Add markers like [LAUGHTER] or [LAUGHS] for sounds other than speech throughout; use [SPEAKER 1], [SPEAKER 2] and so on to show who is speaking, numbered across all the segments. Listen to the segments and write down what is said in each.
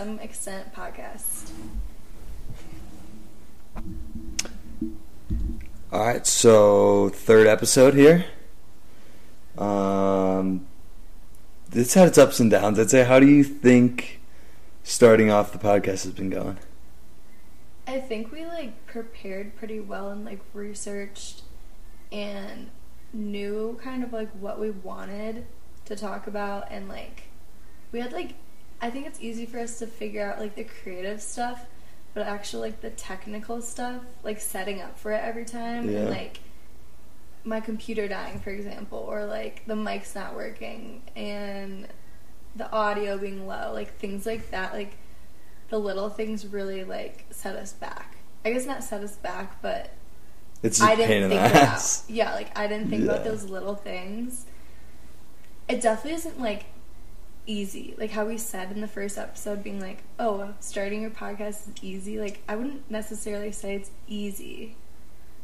[SPEAKER 1] This is Two Some Extent podcast.
[SPEAKER 2] All right, so third episode here. Um, it's had its ups and downs. I'd say. How do you think starting off the podcast has been going?
[SPEAKER 1] I think we like prepared pretty well and like researched and knew kind of like what we wanted to talk about and like we had like I think it's easy for us to figure out like the creative stuff, but actually like the technical stuff, like setting up for it every time
[SPEAKER 2] Yeah.
[SPEAKER 1] and like my computer dying for example or like the mic's not working and the audio being low, like things like that like the little things really like set us back. I guess not set us back, but
[SPEAKER 2] It's
[SPEAKER 1] I didn't
[SPEAKER 2] in the
[SPEAKER 1] think about.
[SPEAKER 2] ass.
[SPEAKER 1] Yeah, like I didn't think about those little things. It definitely isn't like easy. Like how we said in the first episode, being like, "Oh, starting your podcast is easy." Like I wouldn't necessarily say it's easy.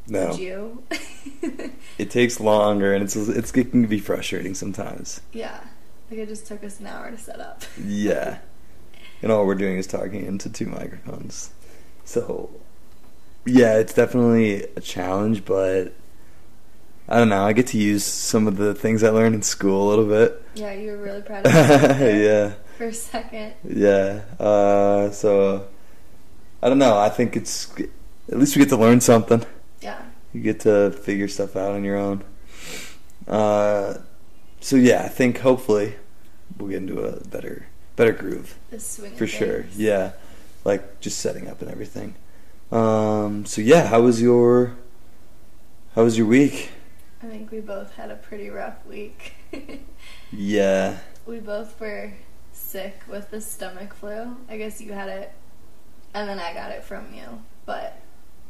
[SPEAKER 2] No,
[SPEAKER 1] Would you? [LAUGHS]
[SPEAKER 2] it takes longer, and it's it's it can be frustrating sometimes.
[SPEAKER 1] yeah. Like it just took us an hour to set up.
[SPEAKER 2] Yeah, [LAUGHS] and all we're doing is talking into two microphones. So, yeah, it's definitely a challenge, but I don't know. I get to use some of the things I learned in school a little bit.
[SPEAKER 1] Yeah, you were really proud of [LAUGHS] yourself
[SPEAKER 2] yeah.
[SPEAKER 1] for a second.
[SPEAKER 2] Yeah. Uh, so I don't know. I think it's at least we get to learn something.
[SPEAKER 1] Yeah.
[SPEAKER 2] You get to figure stuff out on your own. Uh, so yeah, I think hopefully we'll get into a better better groove
[SPEAKER 1] The swing
[SPEAKER 2] for sure.
[SPEAKER 1] things.
[SPEAKER 2] Yeah, like just setting up and everything. Um, so yeah, how was your how was your week?
[SPEAKER 1] I think we both had a pretty rough week. [LAUGHS]
[SPEAKER 2] Yeah.
[SPEAKER 1] we both were sick with the stomach flu. I guess you had it, and then I got it from you. But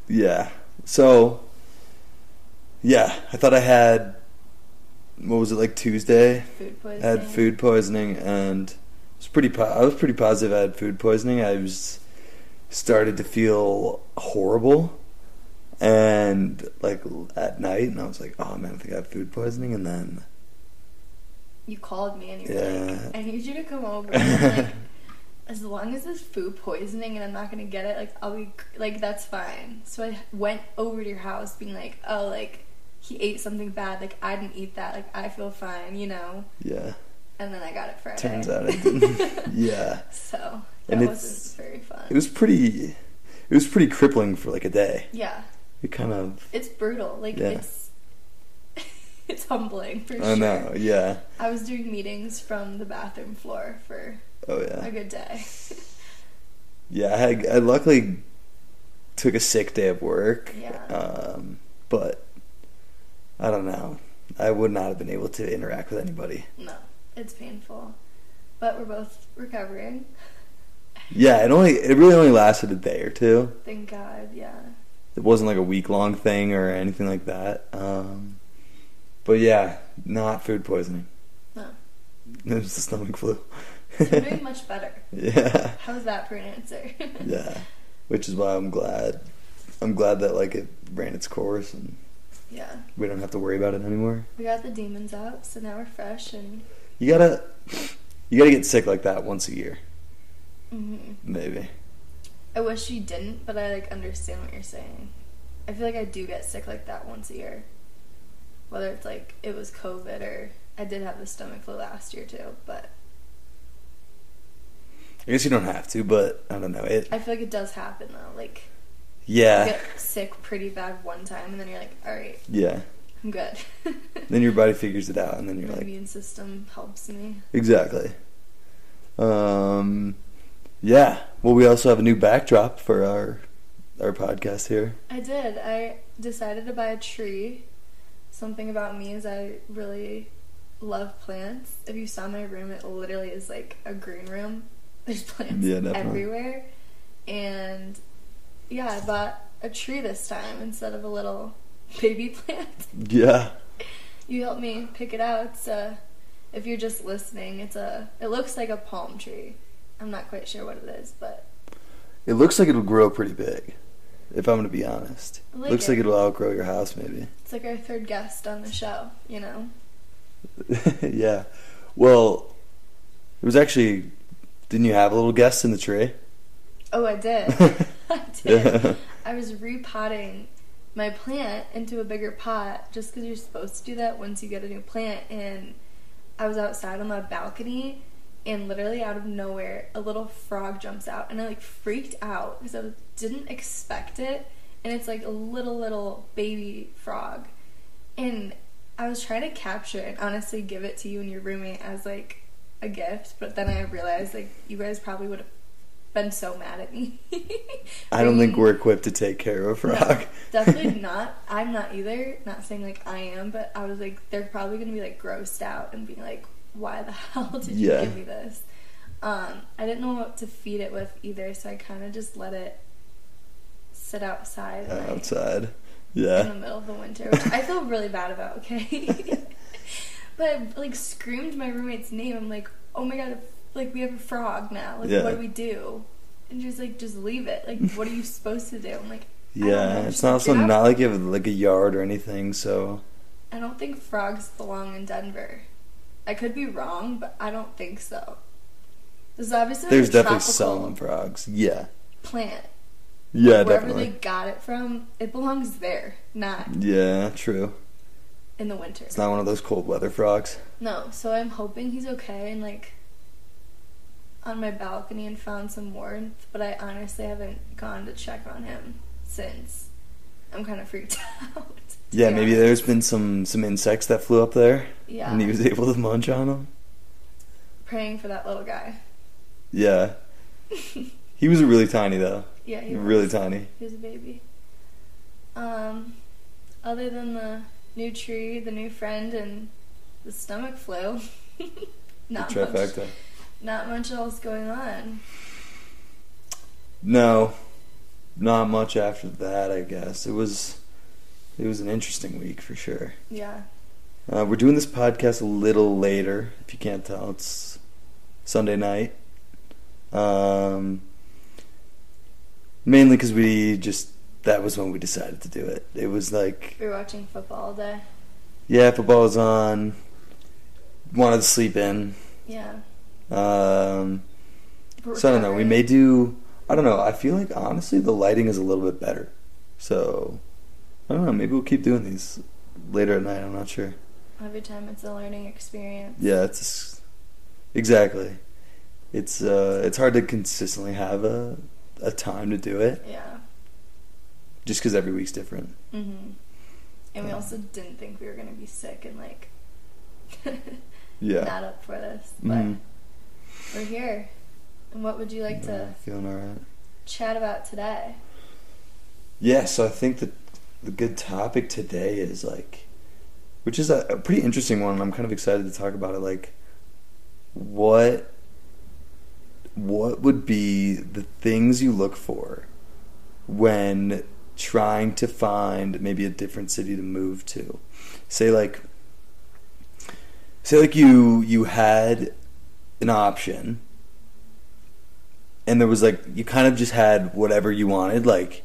[SPEAKER 2] Yeah. So, yeah, I thought I had, what was it, like Tuesday?
[SPEAKER 1] food
[SPEAKER 2] I
[SPEAKER 1] poisoning.
[SPEAKER 2] had food poisoning and it was pretty, po- I was pretty positive I had food poisoning. I was, started to feel horrible and like at night and I was like, oh man, I think I have food poisoning. And then,
[SPEAKER 1] You called me and you were
[SPEAKER 2] Yeah.
[SPEAKER 1] like, "I need you to come over." And like, [LAUGHS] as long as it's food poisoning and I'm not gonna get it, like I'll be like that's fine. So I went over to your house, being like, "Oh, like he ate something bad. Like I didn't eat that. Like I feel fine, you know."
[SPEAKER 2] yeah,
[SPEAKER 1] And then I got it Friday.
[SPEAKER 2] turns out it didn't. [LAUGHS] yeah.
[SPEAKER 1] So that
[SPEAKER 2] And it's-
[SPEAKER 1] wasn't very fun.
[SPEAKER 2] It was pretty, it was pretty crippling for like a day.
[SPEAKER 1] yeah.
[SPEAKER 2] It kind of,
[SPEAKER 1] It's brutal. Like
[SPEAKER 2] Yeah.
[SPEAKER 1] it's [LAUGHS] it's humbling for
[SPEAKER 2] I
[SPEAKER 1] sure.
[SPEAKER 2] know, yeah.
[SPEAKER 1] I was doing meetings from the bathroom floor for
[SPEAKER 2] Oh yeah a
[SPEAKER 1] good day. [LAUGHS]
[SPEAKER 2] Yeah, I, had, I luckily took a sick day of work.
[SPEAKER 1] Yeah.
[SPEAKER 2] Um, but I don't know. I would not have been able to interact with anybody.
[SPEAKER 1] no, it's painful, but we're both recovering.
[SPEAKER 2] Yeah, it only it really only lasted a day or two.
[SPEAKER 1] Thank God. Yeah.
[SPEAKER 2] It wasn't like a week long thing or anything like that. Um, but yeah, not food poisoning.
[SPEAKER 1] No, [LAUGHS]
[SPEAKER 2] It was the stomach flu.
[SPEAKER 1] you're doing [LAUGHS] much better.
[SPEAKER 2] yeah.
[SPEAKER 1] How's that for an answer? [LAUGHS]
[SPEAKER 2] Yeah. Which is why I'm glad. I'm glad that like it ran its course and
[SPEAKER 1] yeah.
[SPEAKER 2] we don't have to worry about it anymore.
[SPEAKER 1] We got the demons out, so now we're fresh and.
[SPEAKER 2] You gotta, you gotta get sick like that once a year,
[SPEAKER 1] hmm
[SPEAKER 2] maybe.
[SPEAKER 1] I wish you didn't, but I like understand what you're saying. I feel like I do get sick like that once a year. Whether it's like it was COVID or I did have the stomach flu last year too, but
[SPEAKER 2] I guess you don't have to, but I don't know it.
[SPEAKER 1] I feel like it does happen though. Like
[SPEAKER 2] Yeah,
[SPEAKER 1] you get sick pretty bad one time and then you're like, all right,
[SPEAKER 2] yeah.
[SPEAKER 1] I'm good. [LAUGHS]
[SPEAKER 2] Then your body figures it out, and then you're
[SPEAKER 1] My
[SPEAKER 2] like,
[SPEAKER 1] immune system helps me.
[SPEAKER 2] exactly. Um, yeah. Well, we also have a new backdrop for our our podcast here.
[SPEAKER 1] I did. I decided to buy a tree. Something about me is I really love plants. If you saw my room, it literally is like a green room. There's [LAUGHS] plants
[SPEAKER 2] Yeah,
[SPEAKER 1] everywhere. And yeah, I bought a tree this time instead of a little [LAUGHS] baby plant.
[SPEAKER 2] Yeah. [LAUGHS]
[SPEAKER 1] You helped me pick it out. It's a, if you're just listening, it's a, it looks like a palm tree. I'm not quite sure what it is, but
[SPEAKER 2] It looks like it'll grow pretty big. If I'm gonna be honest,
[SPEAKER 1] like
[SPEAKER 2] looks
[SPEAKER 1] it.
[SPEAKER 2] like it'll outgrow your house, maybe.
[SPEAKER 1] it's like our third guest on the show, you know? [LAUGHS]
[SPEAKER 2] yeah. Well, it was actually Didn't you have a little guest in the tree?
[SPEAKER 1] Oh, I did. [LAUGHS] [LAUGHS] I did. I was repotting my plant into a bigger pot just because you're supposed to do that once you get a new plant. And I was outside on the balcony, and literally out of nowhere, a little frog jumps out, and I like freaked out because I didn't expect it. And it's like a little, little baby frog. And I was trying to capture it and honestly give it to you and your roommate as like a gift, but then I realized like you guys probably would have been so mad at me. [LAUGHS]
[SPEAKER 2] I don't think we're equipped to take care of a
[SPEAKER 1] No,
[SPEAKER 2] frog.
[SPEAKER 1] definitely [LAUGHS] not. I'm not either. Not saying like I am, but I was like, they're probably gonna be like grossed out and being like, why the [LAUGHS] hell did
[SPEAKER 2] Yeah.
[SPEAKER 1] you give me this? Um, I didn't know what to feed it with either, so I kind of just let it sit outside like,
[SPEAKER 2] outside.
[SPEAKER 1] in the middle of the winter, which I feel really bad about. Okay, [LAUGHS] but I like screamed my roommate's name. I'm like, oh my god, like we have a frog now. Like
[SPEAKER 2] Yeah.
[SPEAKER 1] what do we do? And she's like, just leave it. Like what are you supposed to do? I'm like,
[SPEAKER 2] Yeah, it's not also not like you have like a yard or anything, so
[SPEAKER 1] I don't think frogs belong in Denver. I could be wrong, but I don't think so. This is obviously
[SPEAKER 2] there's
[SPEAKER 1] like
[SPEAKER 2] definitely some frogs. Yeah.
[SPEAKER 1] plant.
[SPEAKER 2] Yeah,
[SPEAKER 1] Wherever
[SPEAKER 2] definitely.
[SPEAKER 1] they got it from, it belongs there, not
[SPEAKER 2] Yeah, true.
[SPEAKER 1] in the winter.
[SPEAKER 2] It's not one of those cold weather frogs.
[SPEAKER 1] No, so I'm hoping he's okay and like on my balcony and found some warmth, but I honestly haven't gone to check on him since. I'm kind of freaked [LAUGHS] out.
[SPEAKER 2] Yeah, maybe there's been some some insects that flew up there,
[SPEAKER 1] Yeah.
[SPEAKER 2] and he was able to munch on them.
[SPEAKER 1] praying for that little guy.
[SPEAKER 2] Yeah, [LAUGHS] he was really tiny though.
[SPEAKER 1] Yeah, he was.
[SPEAKER 2] really tiny.
[SPEAKER 1] He was a baby. Um, other than the new tree, the new friend, and the stomach flu, [LAUGHS] not
[SPEAKER 2] The
[SPEAKER 1] much. Not much else going on.
[SPEAKER 2] No, not much after that. I guess it was it was an interesting week for sure.
[SPEAKER 1] Yeah.
[SPEAKER 2] Uh, we're doing this podcast a little later. If you can't tell, it's Sunday night. Um, mainly because we just that was when we decided to do it. It was like
[SPEAKER 1] We were watching football all day.
[SPEAKER 2] yeah, football was on. Wanted to sleep in.
[SPEAKER 1] Yeah.
[SPEAKER 2] Um, so I don't know. We may do. I don't know. I feel like honestly the lighting is a little bit better. So I don't know. Maybe we'll keep doing these later at night. I'm not sure.
[SPEAKER 1] Every time it's a learning experience.
[SPEAKER 2] Yeah, it's exactly. It's uh, it's hard to consistently have a a time to do it,
[SPEAKER 1] Yeah.
[SPEAKER 2] just because every week's different.
[SPEAKER 1] hmm And we
[SPEAKER 2] Yeah.
[SPEAKER 1] also didn't think we were gonna be sick and like [LAUGHS]
[SPEAKER 2] Yeah,
[SPEAKER 1] not up for this, but
[SPEAKER 2] Mhm.
[SPEAKER 1] we're here. And what would you like
[SPEAKER 2] Yeah,
[SPEAKER 1] to
[SPEAKER 2] feeling all right.
[SPEAKER 1] chat about today?
[SPEAKER 2] Yeah, so I think that the good topic today is like, which is a, a pretty interesting one. I'm kind of excited to talk about it. Like, what what would be the things you look for when trying to find maybe a different city to move to? Say like, say like you you had an option and there was like you kind of just had whatever you wanted like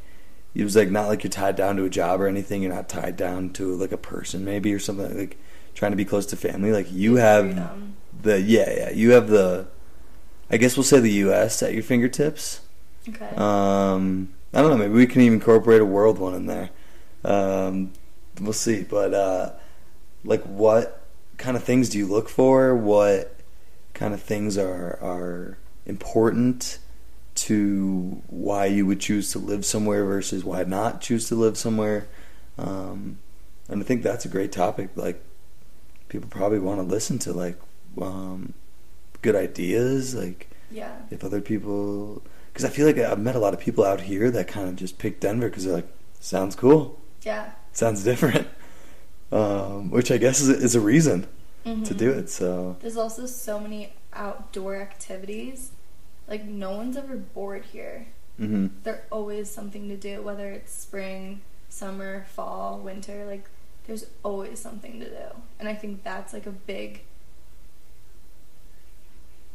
[SPEAKER 2] it was like not like you're tied down to a job or anything. You're not tied down to like a person maybe or something like trying to be close to family. Like you have
[SPEAKER 1] Freedom.
[SPEAKER 2] the yeah yeah you have the i guess we'll say the us at your fingertips.
[SPEAKER 1] Okay.
[SPEAKER 2] um i don't know maybe we can even incorporate a world one in there. Um we'll see but uh like what kind of things do you look for? What kind of things are are important to why you would choose to live somewhere versus why not choose to live somewhere. Um, and I think that's a great topic. Like people probably want to listen to like um, good ideas. Like
[SPEAKER 1] yeah.
[SPEAKER 2] if other people, because I feel like I've met a lot of people out here that kind of just pick Denver because they're like, sounds cool,
[SPEAKER 1] Yeah.
[SPEAKER 2] sounds different. [LAUGHS] Um, which I guess is, is a reason to
[SPEAKER 1] Mhm.
[SPEAKER 2] do it. So
[SPEAKER 1] There's also so many outdoor activities. Like no one's ever bored here.
[SPEAKER 2] hmm
[SPEAKER 1] There's always something to do, whether it's spring, summer, fall, winter. Like there's always something to do, and I think that's like a big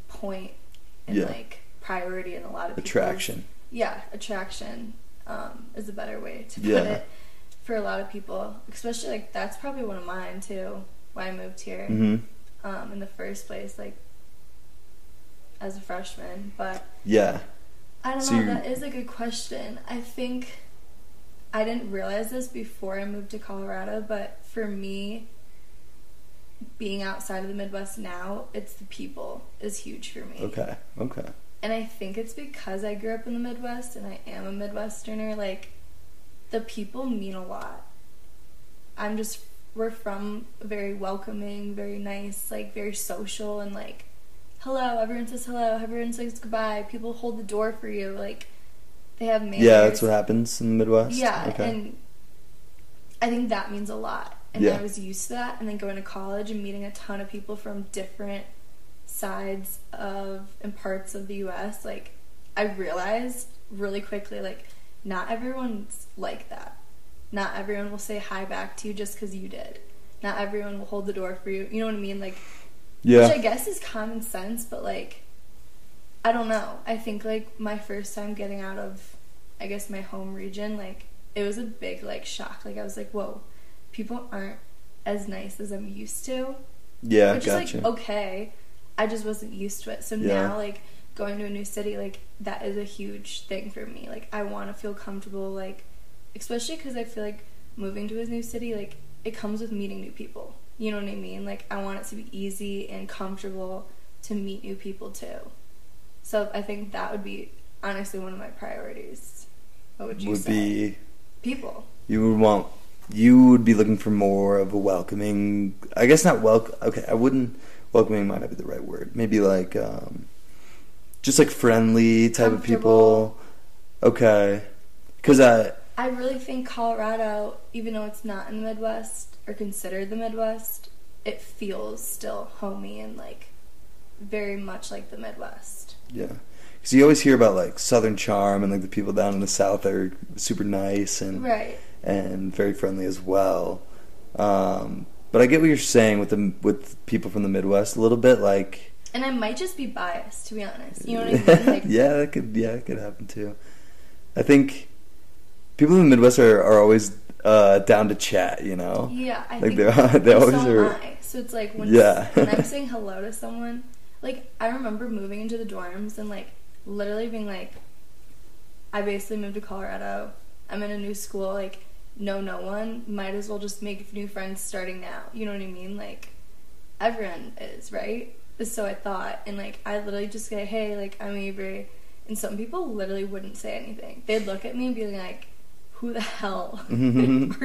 [SPEAKER 1] point and
[SPEAKER 2] Yeah.
[SPEAKER 1] like priority in a lot of
[SPEAKER 2] attraction.
[SPEAKER 1] Yeah, attraction um, is a better way to put
[SPEAKER 2] Yeah.
[SPEAKER 1] it for a lot of people. Especially like that's probably one of mine too. Why I moved here
[SPEAKER 2] hmm
[SPEAKER 1] um, in the first place. Like as a freshman, but
[SPEAKER 2] Yeah.
[SPEAKER 1] I don't
[SPEAKER 2] So
[SPEAKER 1] know. That is a good question. I think I didn't realize this before I moved to Colorado, but for me, being outside of the Midwest now, it's the people is huge for me.
[SPEAKER 2] Okay. Okay.
[SPEAKER 1] And I think it's because I grew up in the Midwest and I am a Midwesterner. Like, the people mean a lot. I'm just, we're from very welcoming, very nice, like, very social, and like, hello, everyone says hello, everyone says goodbye, people hold the door for you. Like, they have manners.
[SPEAKER 2] Yeah, that's what happens in the Midwest.
[SPEAKER 1] Yeah,
[SPEAKER 2] Okay.
[SPEAKER 1] and I think that means a lot. And
[SPEAKER 2] Yeah.
[SPEAKER 1] I was used to that. And then going to college and meeting a ton of people from different sides of and parts of the U.S. Like, I realized really quickly, like, not everyone's like that. Not everyone will say hi back to you just because you did. Not everyone will hold the door for you. You know what I mean? Like,
[SPEAKER 2] yeah.
[SPEAKER 1] which I guess is common sense, but like, I don't know. I think like my first time getting out of, I guess my home region, like it was a big like shock. Like I was like, whoa, people aren't as nice as I'm used to,
[SPEAKER 2] yeah.
[SPEAKER 1] which
[SPEAKER 2] Gotcha.
[SPEAKER 1] is like okay. I just wasn't used to it. So
[SPEAKER 2] Yeah.
[SPEAKER 1] now like going to a new city, like that is a huge thing for me. Like I want to feel comfortable, like especially because I feel like moving to a new city, like it comes with meeting new people. You know what I mean? Like I want it to be easy and comfortable to meet new people too. So I think that would be honestly one of my priorities. What would you
[SPEAKER 2] would
[SPEAKER 1] say?
[SPEAKER 2] be
[SPEAKER 1] people.
[SPEAKER 2] you would want you would be looking for more of a welcoming. I guess not welcome. Okay, I wouldn't. Welcoming might not be the right word. Maybe like um, just like friendly type of people. Okay, because I
[SPEAKER 1] I really think Colorado, even though it's not in the Midwest or considered the Midwest, it feels still homey and like very much like the Midwest.
[SPEAKER 2] Yeah, because you always hear about like Southern charm and like the people down in the South are super nice and
[SPEAKER 1] Right.
[SPEAKER 2] and very friendly as well. Um, but I get what you're saying with the with people from the Midwest a little bit. Like,
[SPEAKER 1] And I might just be biased, to be honest. You know what I [LAUGHS] mean? Like,
[SPEAKER 2] yeah, that could yeah, that could happen too. I think people in the Midwest are are always uh, down to chat. You know,
[SPEAKER 1] Yeah, I
[SPEAKER 2] like
[SPEAKER 1] think
[SPEAKER 2] they [LAUGHS] always
[SPEAKER 1] so
[SPEAKER 2] are.
[SPEAKER 1] I. So it's like when
[SPEAKER 2] Yeah.
[SPEAKER 1] when I'm [LAUGHS] saying hello to someone, like I remember moving into the dorms and like literally being like, I basically moved to Colorado. I'm in a new school. Like, know no one. Might as well just make new friends starting now. You know what I mean? Like, everyone is right. So I thought, and like I literally just say, hey, like I'm Avery, and some people literally wouldn't say anything. They'd look at me and be like, who the hell [LAUGHS] are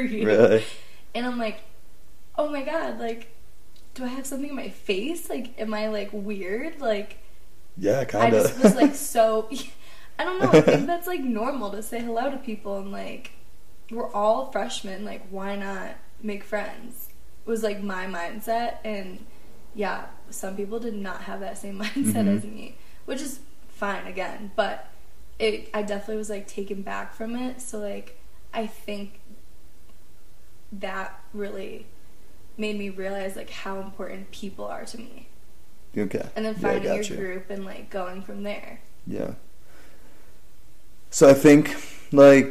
[SPEAKER 1] you?
[SPEAKER 2] Really?
[SPEAKER 1] And I'm like, oh my god, like, do I have something in my face? Like, am I like weird? Like,
[SPEAKER 2] Yeah, kind of.
[SPEAKER 1] I just was like so. [LAUGHS] [LAUGHS] I don't know. I think that's like normal to say hello to people and like, we're all freshmen. Like, why not make friends? Was like my mindset, and yeah, some people did not have that same mindset
[SPEAKER 2] Mhm.
[SPEAKER 1] as me, which is fine again. But it, I definitely was like taken back from it. So like, I think that really made me realize like how important people are to me
[SPEAKER 2] okay.
[SPEAKER 1] and then
[SPEAKER 2] Yeah,
[SPEAKER 1] finding your
[SPEAKER 2] gotcha.
[SPEAKER 1] group and like going from there
[SPEAKER 2] Yeah. So I think like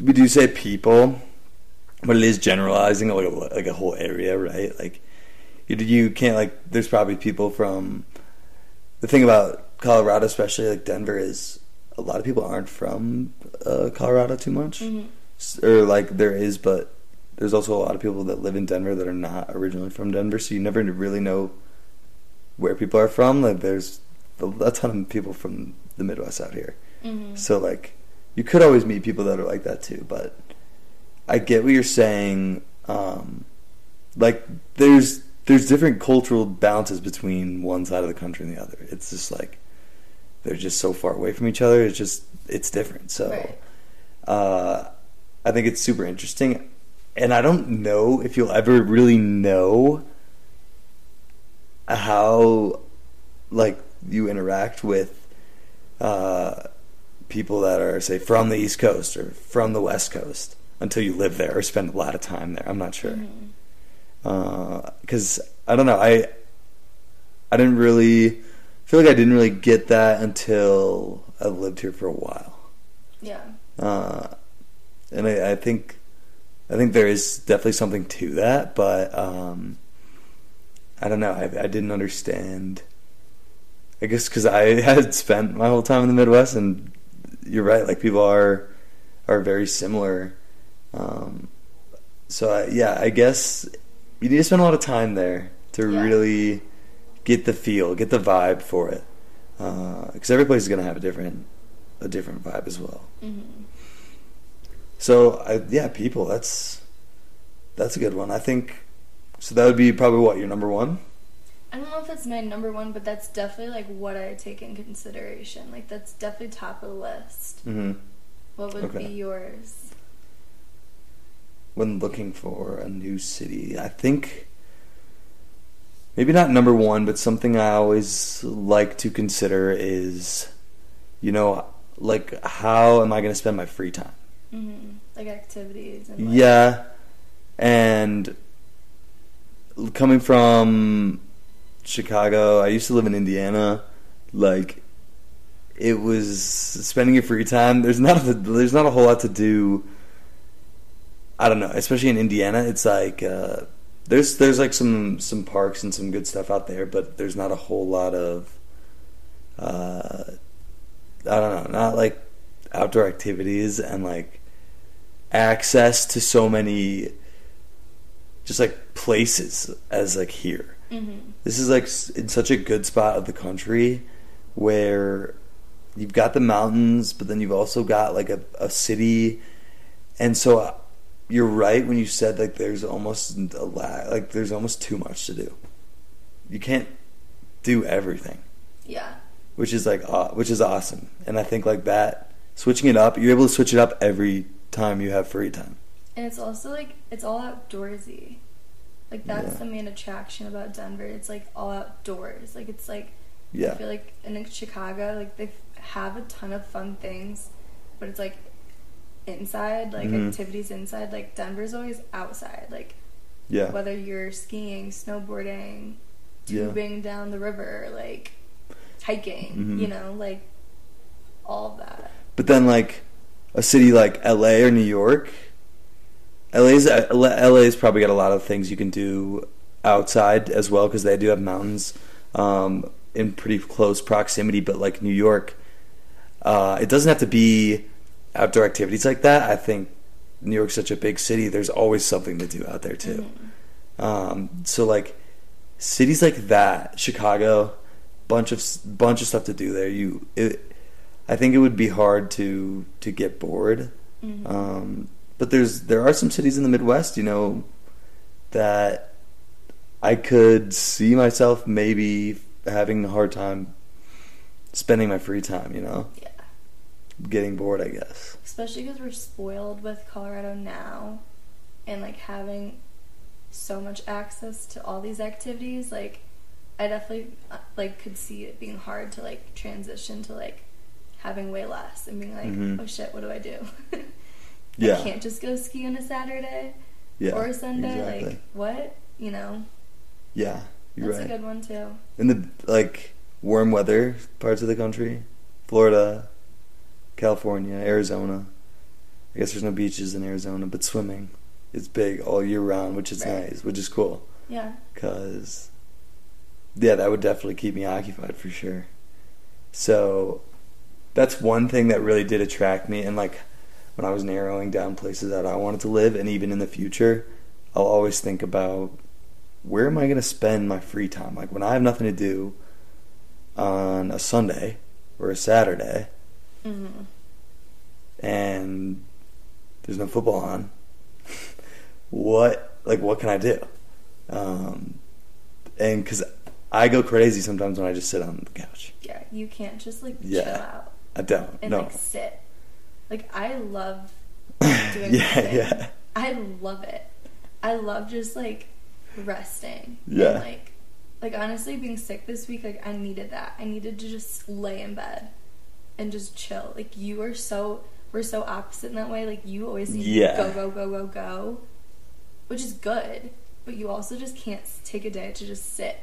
[SPEAKER 2] we do say people, but it is generalizing like a, like a whole area, right? Like you you can't like there's probably people from the thing about Colorado, especially like Denver, is a lot of people aren't from uh, Colorado too much,
[SPEAKER 1] Mhm.
[SPEAKER 2] Or like there is, but there's also a lot of people that live in Denver that are not originally from Denver, so you never really know where people are from. Like there's a, ton of people from the Midwest out here.
[SPEAKER 1] Mhm.
[SPEAKER 2] So like you could always meet people that are like that too, but I get what you're saying. Um, like there's there's different cultural balances between one side of the country and the other. It's just like they're just so far away from each other. It's just it's different. So
[SPEAKER 1] Right.
[SPEAKER 2] uh, I think it's super interesting, and I don't know if you'll ever really know how like you interact with uh, people that are say from the East Coast or from the West Coast until you live there or spend a lot of time there. I'm not sure because I don't know. I I didn't really feel like I didn't really get that until I lived here for a while.
[SPEAKER 1] yeah
[SPEAKER 2] Uh, and I, I think I think there is definitely something to that, but um, I don't know. I, I didn't understand I guess because I [LAUGHS] had spent my whole time in the Midwest, and you're right. Like people are are very similar. Um, so I, yeah, I guess you need to spend a lot of time there to
[SPEAKER 1] Yeah.
[SPEAKER 2] really get the feel, get the vibe for it. Because every place is gonna have a different a different vibe as well.
[SPEAKER 1] hmm
[SPEAKER 2] So I, yeah, people. That's that's a good one. I think. So that would be probably what your number one.
[SPEAKER 1] I don't know if that's my number one, but that's definitely like what I take in consideration. Like that's definitely top of the list.
[SPEAKER 2] Mm-hmm.
[SPEAKER 1] What would
[SPEAKER 2] Okay.
[SPEAKER 1] be yours?
[SPEAKER 2] when looking for a new city. I think maybe not number one, but something I always like to consider is, you know, like how am I going to spend my free time?
[SPEAKER 1] hmm Like activities and like,
[SPEAKER 2] Yeah, and coming from Chicago, I used to live in Indiana. Like, it was spending your free time. There's not a, there's not a whole lot to do. I don't know, especially in Indiana. It's like uh, there's there's like some some parks and some good stuff out there, but there's not a whole lot of. Uh, I don't know, not like outdoor activities and like access to so many just like places as like here.
[SPEAKER 1] Mhm.
[SPEAKER 2] This is like in such a good spot of the country where you've got the mountains, but then you've also got like a, a city, and so you're right when you said like there's almost a lot, like there's almost too much to do. You can't do everything
[SPEAKER 1] Yeah.
[SPEAKER 2] which is like aw- which is awesome. And I think like that switching it up, you're able to switch it up every time you have free time.
[SPEAKER 1] And it's also like it's all outdoorsy. Like that's
[SPEAKER 2] Yeah.
[SPEAKER 1] the main attraction about Denver. It's like all outdoors. Like it's like
[SPEAKER 2] yeah.
[SPEAKER 1] I feel like in Chicago, like they have a ton of fun things, but it's like inside, like
[SPEAKER 2] Mhm.
[SPEAKER 1] activities inside. Like Denver's always outside. Like
[SPEAKER 2] Yeah.
[SPEAKER 1] whether you're skiing, snowboarding,
[SPEAKER 2] Yeah.
[SPEAKER 1] tubing down the river, like hiking,
[SPEAKER 2] Mhm.
[SPEAKER 1] you know, like all of that.
[SPEAKER 2] But then like a city like LA or New York, LA's LA's probably got a lot of things you can do outside as well because they do have mountains um, in pretty close proximity. But like New York, uh, it doesn't have to be outdoor activities like that. I think New York's such a big city. There's always something to do out there too.
[SPEAKER 1] Mhm.
[SPEAKER 2] Um, so like cities like that, Chicago, bunch of bunch of stuff to do there. You, it, I think it would be hard to to get bored.
[SPEAKER 1] Mhm.
[SPEAKER 2] Um, but there's there are some cities in the Midwest, you know, that I could see myself maybe having a hard time spending my free time. You know,
[SPEAKER 1] yeah.
[SPEAKER 2] Getting bored. I guess.
[SPEAKER 1] especially because we're spoiled with Colorado now, and like having so much access to all these activities. Like, I definitely uh, like could see it being hard to like transition to like having way less and being like,
[SPEAKER 2] Mhm.
[SPEAKER 1] oh shit, what do I do? [LAUGHS]
[SPEAKER 2] Yeah.
[SPEAKER 1] I can't just go ski on a Saturday
[SPEAKER 2] Yeah.
[SPEAKER 1] or a Sunday.
[SPEAKER 2] Exactly.
[SPEAKER 1] Like, what? You know,
[SPEAKER 2] yeah. You're
[SPEAKER 1] that's
[SPEAKER 2] right.
[SPEAKER 1] a good one too.
[SPEAKER 2] in the like warm weather parts of the country, Florida, California, Arizona. I guess there's no beaches in Arizona, but swimming is big all year round, which is
[SPEAKER 1] Right.
[SPEAKER 2] nice, which is cool.
[SPEAKER 1] Yeah.
[SPEAKER 2] Cause yeah, that would definitely keep me occupied for sure. So that's one thing that really did attract me, and like when I was narrowing down places that I wanted to live, and even in the future, I'll always think about where am I going to spend my free time? Like when I have nothing to do on a Sunday or a Saturday,
[SPEAKER 1] hmm
[SPEAKER 2] and there's no football on. [LAUGHS] what like what can I do? Um, and because I go crazy sometimes when I just sit on the couch.
[SPEAKER 1] Yeah, you can't just like
[SPEAKER 2] Yeah.
[SPEAKER 1] chill out
[SPEAKER 2] I don't.
[SPEAKER 1] and
[SPEAKER 2] no.
[SPEAKER 1] like sit. Like I love [LAUGHS] doing
[SPEAKER 2] yeah, yeah,
[SPEAKER 1] I love it. I love just like resting.
[SPEAKER 2] Yeah.
[SPEAKER 1] And, like like honestly being sick this week, like I needed that. I needed to just lay in bed and just chill. Like you are so we're so opposite in that way. Like you always need
[SPEAKER 2] Yeah.
[SPEAKER 1] to go, go, go, go, go. Which is good. But you also just can't take a day to just sit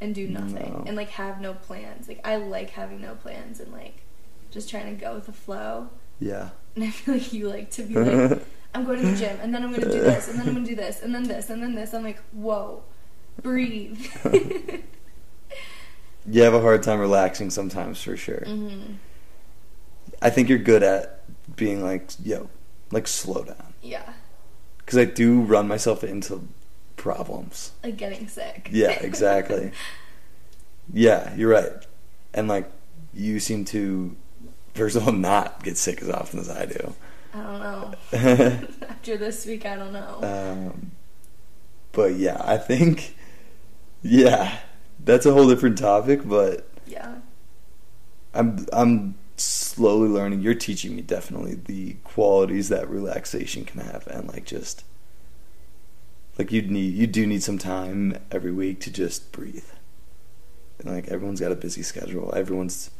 [SPEAKER 1] and do nothing
[SPEAKER 2] No.
[SPEAKER 1] and like have no plans. Like I like having no plans and like just trying to go with the flow.
[SPEAKER 2] yeah.
[SPEAKER 1] And I feel like you like to be like, [LAUGHS] I'm going to the gym, and then I'm going to do this, and then I'm going to do this, and then this, and then this. I'm like, whoa, breathe. [LAUGHS] [LAUGHS]
[SPEAKER 2] you have a hard time relaxing sometimes for sure.
[SPEAKER 1] hmm
[SPEAKER 2] I think you're good at being like, yo, like slow down.
[SPEAKER 1] Yeah,
[SPEAKER 2] Because I do run myself into problems.
[SPEAKER 1] like getting sick.
[SPEAKER 2] Yeah, exactly. [LAUGHS] yeah, you're right. And like, you seem to, first of all, not get sick as often as I do.
[SPEAKER 1] I don't know. [LAUGHS] After this week, I don't know.
[SPEAKER 2] um, but yeah, I think, yeah, that's a whole different topic. But
[SPEAKER 1] yeah,
[SPEAKER 2] I'm I'm slowly learning. You're teaching me definitely the qualities that relaxation can have, and like just like you need you do need some time every week to just breathe. And like everyone's got a busy schedule. Everyone's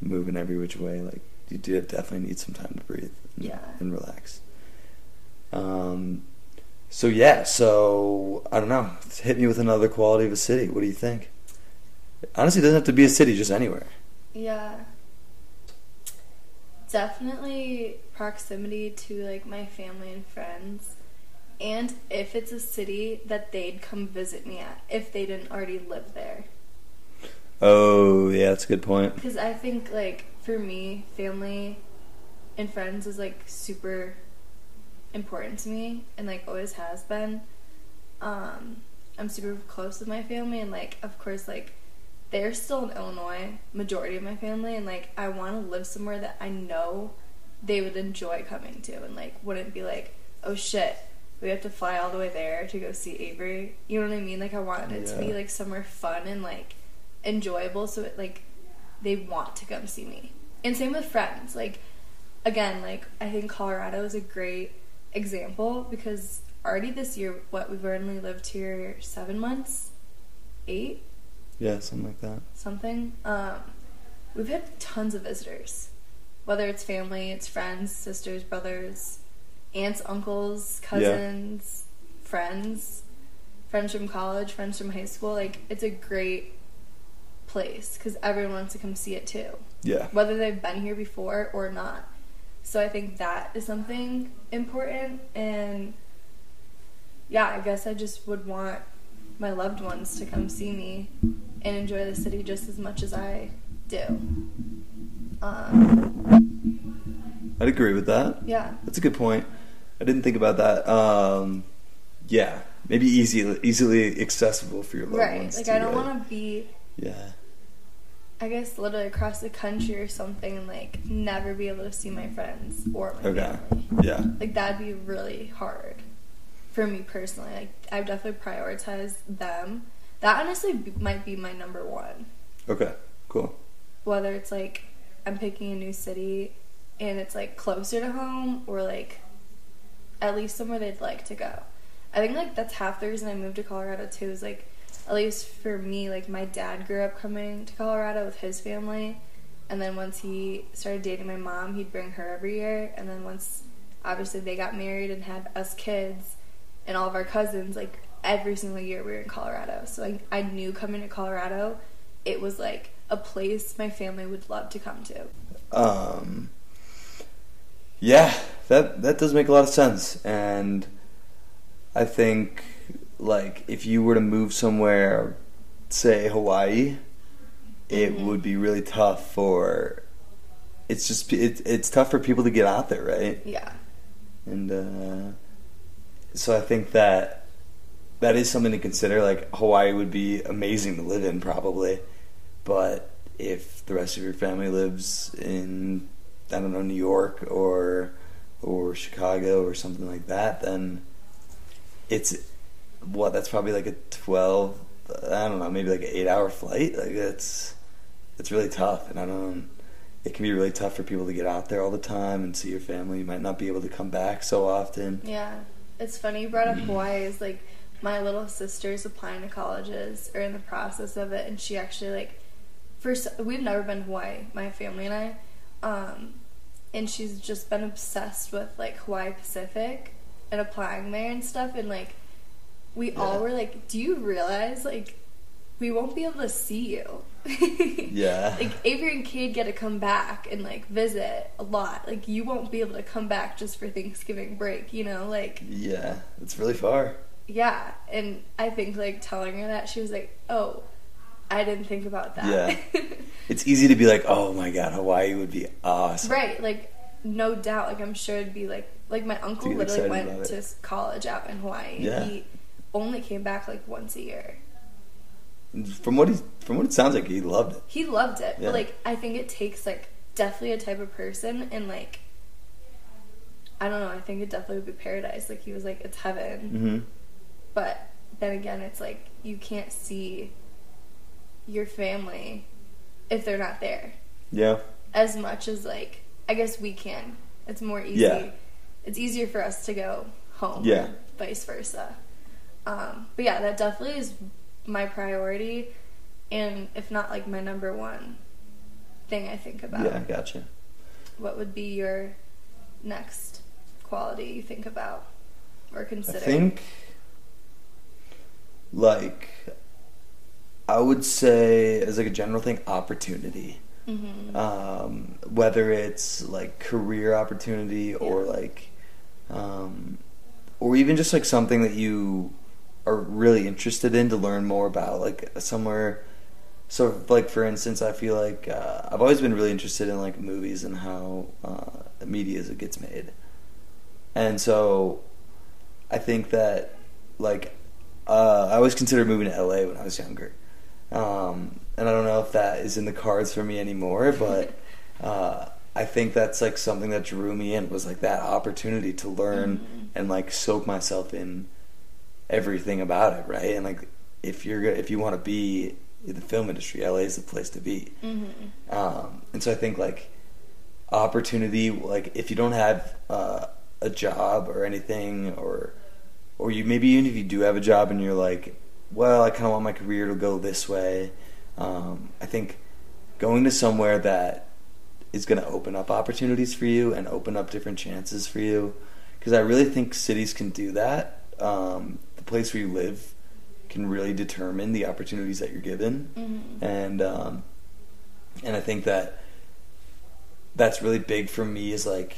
[SPEAKER 2] moving every which way. Like you do definitely need some time to breathe. And,
[SPEAKER 1] Yeah.
[SPEAKER 2] and relax. Um. So yeah. So I don't know. Hit me with another quality of a city. What do you think? Honestly, it doesn't have to be a city. Just anywhere.
[SPEAKER 1] yeah. Definitely proximity to like my family and friends. And if it's a city that they'd come visit me at, if they didn't already live there.
[SPEAKER 2] Oh, yeah, that's a good point.
[SPEAKER 1] Because I think, like, for me, family and friends is, like, super important to me and, like, always has been. Um, I'm super close with my family, and, like, of course, like, they're still in Illinois, majority of my family, and, like, I want to live somewhere that I know they would enjoy coming to and, like, wouldn't be like, oh shit, we have to fly all the way there to go see Avery. You know what I mean? Like, I wanted it to be, like, somewhere fun and, like, enjoyable so it like they want to come see me and same with friends like again like i think colorado is a great example because already this year what we've only lived here seven months? Eight?
[SPEAKER 2] Yeah, something like that.
[SPEAKER 1] something? Um we've had tons of visitors. Whether it's family it's friends sisters brothers aunts uncles cousins friends friends from college friends from high school. Like it's a great place because everyone wants to come see it too.
[SPEAKER 2] Yeah.
[SPEAKER 1] whether they've been here before or not so i think that is something important and yeah i guess i just would want my loved ones to come see me and enjoy the city just as much as i do um,
[SPEAKER 2] I'd agree with that.
[SPEAKER 1] yeah
[SPEAKER 2] That's a good point. I didn't think about that. Um, yeah, maybe easy, easily accessible for your loved ones.
[SPEAKER 1] right
[SPEAKER 2] ones.
[SPEAKER 1] like
[SPEAKER 2] too,
[SPEAKER 1] i don't
[SPEAKER 2] right?
[SPEAKER 1] want to be
[SPEAKER 2] Yeah.
[SPEAKER 1] I guess literally across the country or something and like never be able to see my friends or my
[SPEAKER 2] Okay.
[SPEAKER 1] family
[SPEAKER 2] Yeah.
[SPEAKER 1] like that'd be really hard for me personally like i would definitely prioritize them that honestly b- might be my number one
[SPEAKER 2] Okay. Cool.
[SPEAKER 1] whether it's like i'm picking a new city and it's like closer to home or like at least somewhere they'd like to go i think like that's half the reason i moved to colorado too is like at least for me like my dad grew up coming to colorado with his family and then once he started dating my mom he'd bring her every year and then once obviously they got married and had us kids and all of our cousins like every single year we were in colorado. So like i knew coming to colorado it was like a place my family would love to come to.
[SPEAKER 2] Um, yeah, that that does make a lot of sense, and I think like if you were to move somewhere, say Hawaii, it
[SPEAKER 1] Mhm.
[SPEAKER 2] would be really tough for. It's just it, it's tough for people to get out there, right?
[SPEAKER 1] yeah
[SPEAKER 2] And uh, so I think that that is something to consider. Like Hawaii would be amazing to live in, probably, but if the rest of your family lives in I don't know New York or or Chicago or something like that, then it's what that's probably like a twelve. I don't know, maybe like an eight-hour flight. Like that's it's really tough, and I don't. It can be really tough for people to get out there all the time and see your family. You might not be able to come back so often.
[SPEAKER 1] Yeah, it's funny you brought up Hawaii. Is like my little sister's applying to colleges or in the process of it, and she actually like first we've never been to Hawaii, my family and I, um, and she's just been obsessed with like Hawaii Pacific and applying there and stuff, and like we all were like, do you realize like we won't be able to see you? [LAUGHS]
[SPEAKER 2] Yeah.
[SPEAKER 1] like Avery and Cade get to come back and like visit a lot. Like you won't be able to come back just for Thanksgiving break, you know? Like
[SPEAKER 2] Yeah, it's really far.
[SPEAKER 1] yeah, and I think like telling her that she was like, "Oh, I didn't think about that.
[SPEAKER 2] Yeah. [LAUGHS] It's easy to be like, oh my god, Hawaii would be awesome.
[SPEAKER 1] right, like no doubt. Like I'm sure it'd be like like my uncle literally went to college out in Hawaii.
[SPEAKER 2] Yeah.
[SPEAKER 1] He only came back like once a year.
[SPEAKER 2] From what he, from what it sounds like, he loved it.
[SPEAKER 1] He loved it.
[SPEAKER 2] Yeah.
[SPEAKER 1] But like I think it takes like definitely a type of person and like I don't know, I think it definitely would be paradise. Like he was like, it's heaven.
[SPEAKER 2] Mm-hmm.
[SPEAKER 1] But then again it's like you can't see your family if they're not there.
[SPEAKER 2] Yeah.
[SPEAKER 1] As much as like I guess we can. It's more easy
[SPEAKER 2] Yeah.
[SPEAKER 1] it's easier for us to go home.
[SPEAKER 2] Yeah.
[SPEAKER 1] Vice versa. Um, but yeah, that definitely is my priority and if not like my number one thing I think about.
[SPEAKER 2] Yeah, gotcha.
[SPEAKER 1] What would be your next quality you think about or consider?
[SPEAKER 2] I think, like, I would say, as like a general thing, opportunity.
[SPEAKER 1] hmm
[SPEAKER 2] Um, whether it's like career opportunity or
[SPEAKER 1] Yeah.
[SPEAKER 2] like, um, or even just like something that you are really interested in to learn more about, like somewhere. So, like for instance, I feel like uh, I've always been really interested in like movies and how uh, media gets made, and so I think that like uh, I always considered moving to LA when I was younger, um, and I don't know if that is in the cards for me anymore, [LAUGHS] but uh, I think that's like something that drew me in was like that opportunity to learn
[SPEAKER 1] Mhm.
[SPEAKER 2] and like soak myself in everything about it, right? And like if you're if you want to be in the film industry, LA is the place to be.
[SPEAKER 1] hmm
[SPEAKER 2] Um, and so I think like opportunity, like if you don't have uh, a job or anything, or or you maybe even if you do have a job and you're like, well, I kind of want my career to go this way. Um, I think going to somewhere that is going to open up opportunities for you and open up different chances for you, because I really think cities can do that. Um, place where you live can really determine the opportunities that you're given
[SPEAKER 1] hmm
[SPEAKER 2] and um, and I think that that's really big for me is like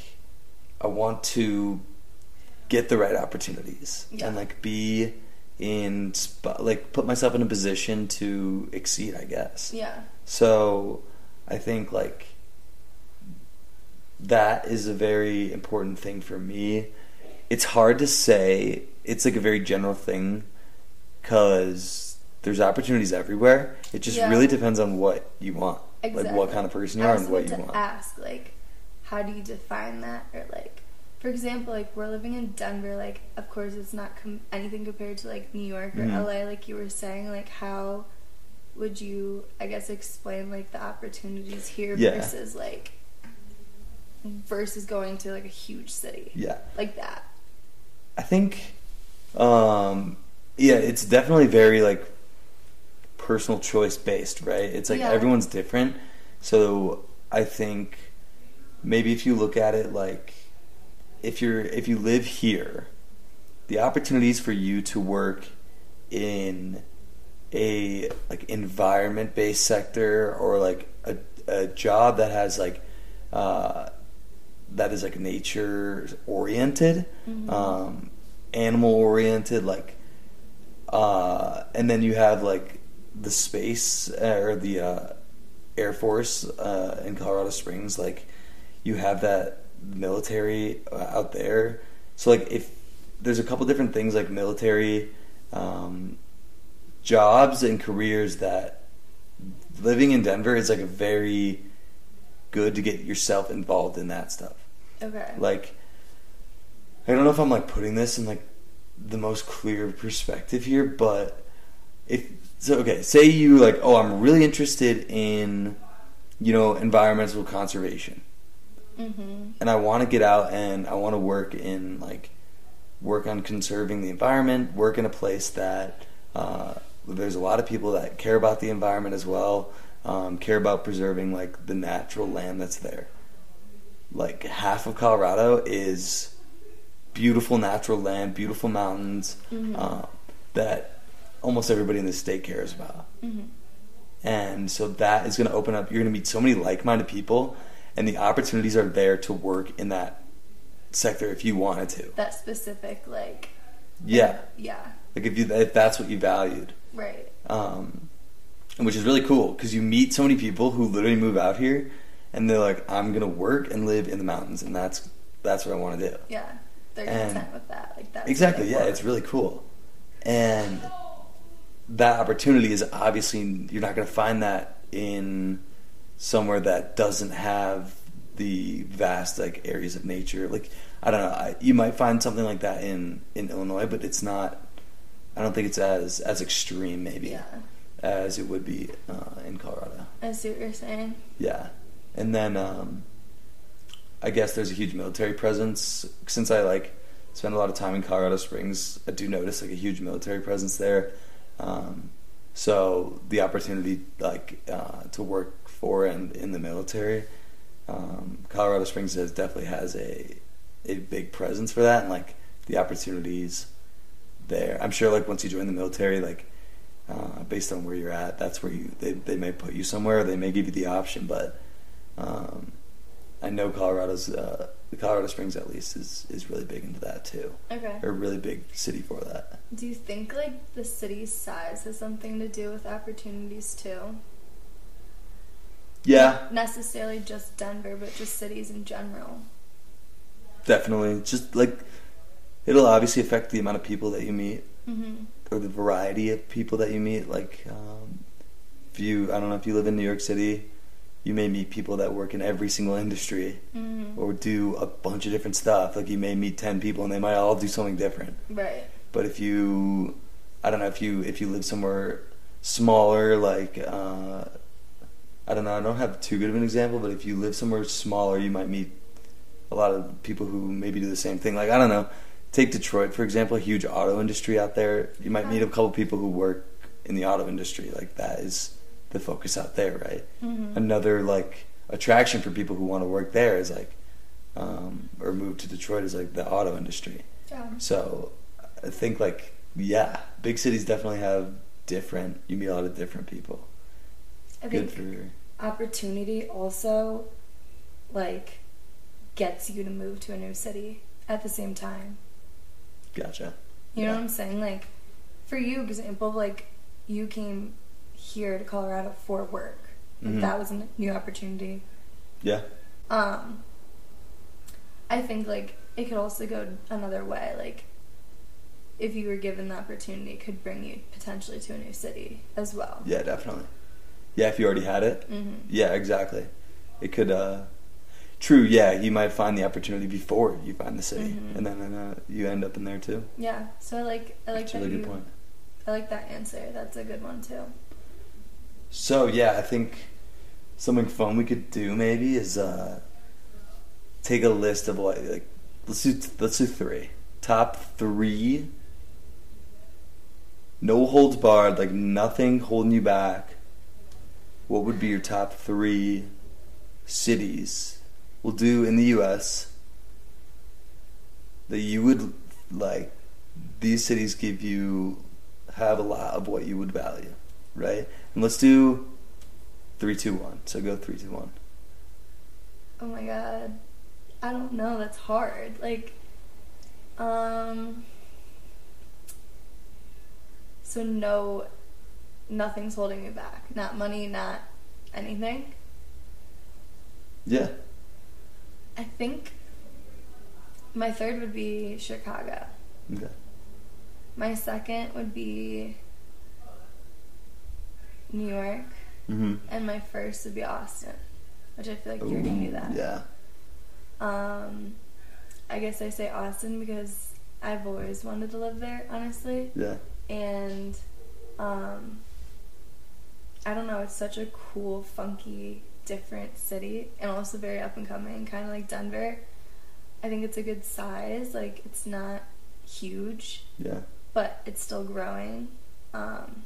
[SPEAKER 2] I want to get the right opportunities
[SPEAKER 1] Yeah.
[SPEAKER 2] and like be in spot like put myself in a position to exceed I guess
[SPEAKER 1] Yeah.
[SPEAKER 2] so I think like that is a very important thing for me. It's hard to say. It's like a very general thing because there's opportunities everywhere. It just
[SPEAKER 1] Yeah.
[SPEAKER 2] really depends on what you want,
[SPEAKER 1] Exactly.
[SPEAKER 2] like what kind of person you are and what you
[SPEAKER 1] to
[SPEAKER 2] want.
[SPEAKER 1] ask, like, how do you define that? Or, like, for example, like, we're living in Denver. Like, of course, it's not com- anything compared to, like, New York or
[SPEAKER 2] Mhm.
[SPEAKER 1] LA, like you were saying. Like, how would you, I guess, explain, like, the opportunities here
[SPEAKER 2] Yeah.
[SPEAKER 1] versus, like, versus going to, like, a huge city?
[SPEAKER 2] Yeah,
[SPEAKER 1] Like that.
[SPEAKER 2] I think, um, yeah, it's definitely very like personal choice based, right? It's like
[SPEAKER 1] Yeah.
[SPEAKER 2] everyone's different. So I think maybe if you look at it like if you're if you live here, the opportunities for you to work in a like environment based sector or like a, a job that has like uh, that is like nature oriented
[SPEAKER 1] Mhm.
[SPEAKER 2] um, animal oriented like uh, and then you have like the space uh, or the uh, air force uh, in colorado springs like you have that military uh, out there so like if there's a couple different things like military um, jobs and careers that living in denver is like a very good to get yourself involved in that stuff
[SPEAKER 1] Okay.
[SPEAKER 2] like I don't know if I'm like putting this in like the most clear perspective here, but if so okay, say you like, oh, I'm really interested in you know, environmental conservation.
[SPEAKER 1] mm-hmm.
[SPEAKER 2] And I want to get out and I want to work in like work on conserving the environment, work in a place that uh, there's a lot of people that care about the environment as well, um, care about preserving like the natural land that's there. Like half of Colorado is beautiful natural land, beautiful mountains
[SPEAKER 1] Mhm.
[SPEAKER 2] uh, that almost everybody in the state cares about.
[SPEAKER 1] Mm-hmm.
[SPEAKER 2] And so that is going to open up. You're going to meet so many like-minded people, and the opportunities are there to work in that sector if you wanted to.
[SPEAKER 1] That specific, like,
[SPEAKER 2] Yeah,
[SPEAKER 1] yeah,
[SPEAKER 2] like if you if that's what you valued.
[SPEAKER 1] right.
[SPEAKER 2] Um, which is really cool because you meet so many people who literally move out here, and they're like, "I'm gonna work and live in the mountains," and that's that's what I want to do.
[SPEAKER 1] Yeah, they're
[SPEAKER 2] And-
[SPEAKER 1] content with that. Like that's
[SPEAKER 2] exactly. Yeah, it's really cool, and that opportunity is obviously you're not gonna find that in somewhere that doesn't have the vast like areas of nature. Like I don't know, I, you might find something like that in in Illinois, but it's not. I don't think it's as as extreme maybe
[SPEAKER 1] yeah.
[SPEAKER 2] as it would be uh, in Colorado.
[SPEAKER 1] I see what you're saying.
[SPEAKER 2] Yeah, and then um, I guess there's a huge military presence since I like spend a lot of time in Colorado Springs. I do notice like a huge military presence there. Um, so the opportunity like uh, to work for and in the military, um, Colorado Springs has definitely has a a big presence for that, and like the opportunities there. I'm sure like once you join the military, like uh, based on where you're at, that's where you they they may put you somewhere. They may give you the option, but um, I know Colorado's uh, Colorado Springs at least is is really big into that too.
[SPEAKER 1] Okay.
[SPEAKER 2] Or a really big city for that.
[SPEAKER 1] Do you think like the city's size has something to do with opportunities too?
[SPEAKER 2] Yeah,
[SPEAKER 1] Not necessarily just Denver, but just cities in general.
[SPEAKER 2] definitely. Just like it'll obviously affect the amount of people that you meet
[SPEAKER 1] Mm-hmm.
[SPEAKER 2] or the variety of people that you meet. Like um, if you, I don't know, if you live in New York City, you may meet people that work in every single industry
[SPEAKER 1] Mm-hmm.
[SPEAKER 2] or do a bunch of different stuff. Like you may meet ten people and they might all do something different.
[SPEAKER 1] Right.
[SPEAKER 2] But if you, I don't know, if you if you live somewhere smaller, like uh, I don't know, I don't have too good of an example, but if you live somewhere smaller, you might meet a lot of people who maybe do the same thing. Like I don't know, take Detroit for example, a huge auto industry out there. You might meet a couple people who work in the auto industry. Like that is the focus out there, right?
[SPEAKER 1] Mm-hmm.
[SPEAKER 2] Another like attraction for people who want to work there is like, um, or move to Detroit is like the auto industry.
[SPEAKER 1] Yeah.
[SPEAKER 2] So I think like yeah, big cities definitely have different. You meet a lot of different people.
[SPEAKER 1] I
[SPEAKER 2] Good
[SPEAKER 1] think
[SPEAKER 2] for
[SPEAKER 1] opportunity also like gets you to move to a new city at the same time.
[SPEAKER 2] gotcha.
[SPEAKER 1] You know what I'm saying? Like for you, example, like you came here to Colorado for work. Like
[SPEAKER 2] Mhm.
[SPEAKER 1] that was a new opportunity.
[SPEAKER 2] Yeah,
[SPEAKER 1] Um I think like it could also go another way. Like if you were given the opportunity, it could bring you potentially to a new city as well.
[SPEAKER 2] yeah, definitely. Yeah, if you already had it.
[SPEAKER 1] hmm
[SPEAKER 2] Yeah, exactly. It could. uh True. Yeah, you might find the opportunity before you find the city,
[SPEAKER 1] Mhm.
[SPEAKER 2] and then uh, you end up in there too.
[SPEAKER 1] Yeah. So I like I like
[SPEAKER 2] That's
[SPEAKER 1] that
[SPEAKER 2] really
[SPEAKER 1] you
[SPEAKER 2] good point.
[SPEAKER 1] I like that answer. That's a good one too.
[SPEAKER 2] So yeah, I think something fun we could do maybe is uh take a list of what like let's do let's do three. Top three no holds barred like nothing holding you back. What would be your top three cities? We'll do in the us that you would like these cities give you have a lot of what you would value right and let's do three two one so go three two one
[SPEAKER 1] Oh my god. I don't know, that's hard. Like um so no nothing's holding me back. Not money, not anything.
[SPEAKER 2] yeah
[SPEAKER 1] I think my third would be Chicago.
[SPEAKER 2] okay
[SPEAKER 1] My second would be New York.
[SPEAKER 2] mm-hmm.
[SPEAKER 1] And my first would be Austin. Which I feel like you already knew that.
[SPEAKER 2] yeah
[SPEAKER 1] Um, I guess I say Austin because I've always wanted to live there, honestly.
[SPEAKER 2] yeah
[SPEAKER 1] And um, I don't know, it's such a cool, funky, different city, and also very up and coming, kind of like Denver. I think it's a good size. Like it's not huge,
[SPEAKER 2] yeah
[SPEAKER 1] but it's still growing. Um,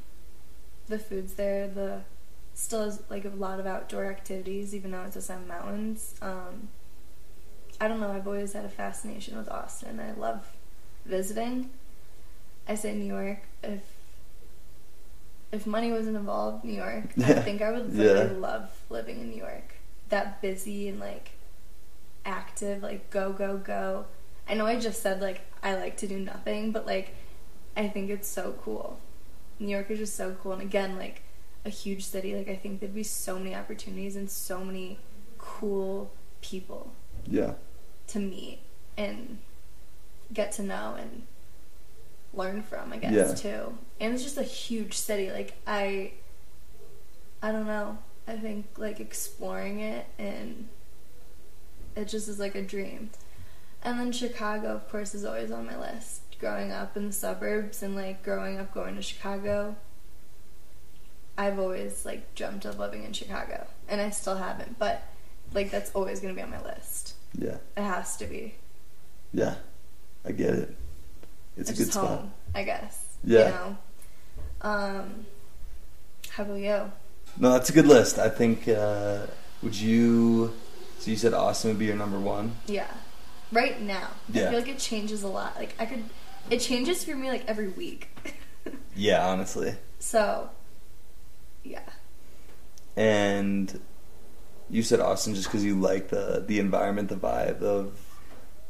[SPEAKER 1] the food's there. The still has like a lot of outdoor activities, even though it's just on mountains. Um, I don't know. I've always had a fascination with Austin. I love visiting. I say New York. If if money wasn't involved, New York. I think I would [LAUGHS]
[SPEAKER 2] Yeah.
[SPEAKER 1] love living in New York. That busy and like active, like go go go. I know I just said like I like to do nothing, but like I think it's so cool. New York is just so cool, and again, like a huge city, like I think there'd be so many opportunities and so many cool people
[SPEAKER 2] Yeah.
[SPEAKER 1] to meet and get to know and learn from, I guess,
[SPEAKER 2] Yeah.
[SPEAKER 1] too. And it's just a huge city. Like I I don't know. I think like exploring it and it just is like a dream. And then Chicago, of course, is always on my list. Growing up in the suburbs and like growing up going to Chicago, I've always like dreamt of living in Chicago, and I still haven't. But like that's always gonna be on my list.
[SPEAKER 2] Yeah.
[SPEAKER 1] It has to be.
[SPEAKER 2] Yeah. I get it. It's, a good spot.
[SPEAKER 1] home, I guess.
[SPEAKER 2] Yeah.
[SPEAKER 1] You know. Um. How about you?
[SPEAKER 2] No, that's a good list. I think. Uh, would you? So you said Austin would be your number one.
[SPEAKER 1] Yeah. Right now,
[SPEAKER 2] Yeah.
[SPEAKER 1] I feel like it changes a lot. Like I could, it changes for me like every week. [LAUGHS]
[SPEAKER 2] Yeah, honestly.
[SPEAKER 1] so. Yeah.
[SPEAKER 2] And you said Austin just because you like the the environment, the vibe of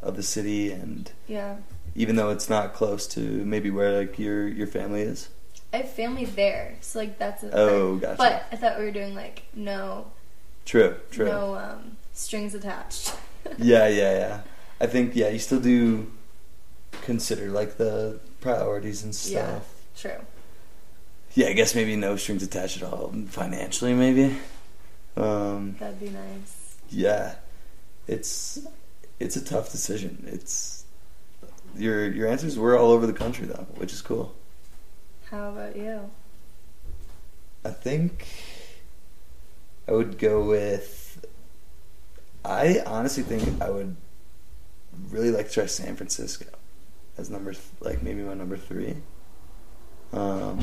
[SPEAKER 2] of the city, and
[SPEAKER 1] Yeah.
[SPEAKER 2] even though it's not close to maybe where like your your family is.
[SPEAKER 1] I have family there, so like that's a
[SPEAKER 2] Oh, gotcha.
[SPEAKER 1] But I thought we were doing like no,
[SPEAKER 2] True. True.
[SPEAKER 1] no um, strings attached. [LAUGHS]
[SPEAKER 2] Yeah, yeah, yeah. I think yeah, you still do consider like the priorities and stuff.
[SPEAKER 1] Yeah. True.
[SPEAKER 2] Yeah, I guess maybe no strings attached at all financially, maybe. Um,
[SPEAKER 1] That'd be nice.
[SPEAKER 2] yeah, it's it's a tough decision. It's your your answers were all over the country though, which is cool.
[SPEAKER 1] How about you?
[SPEAKER 2] I think I would go with. I honestly think I would really like to try San Francisco as number th- like maybe my number three. Um,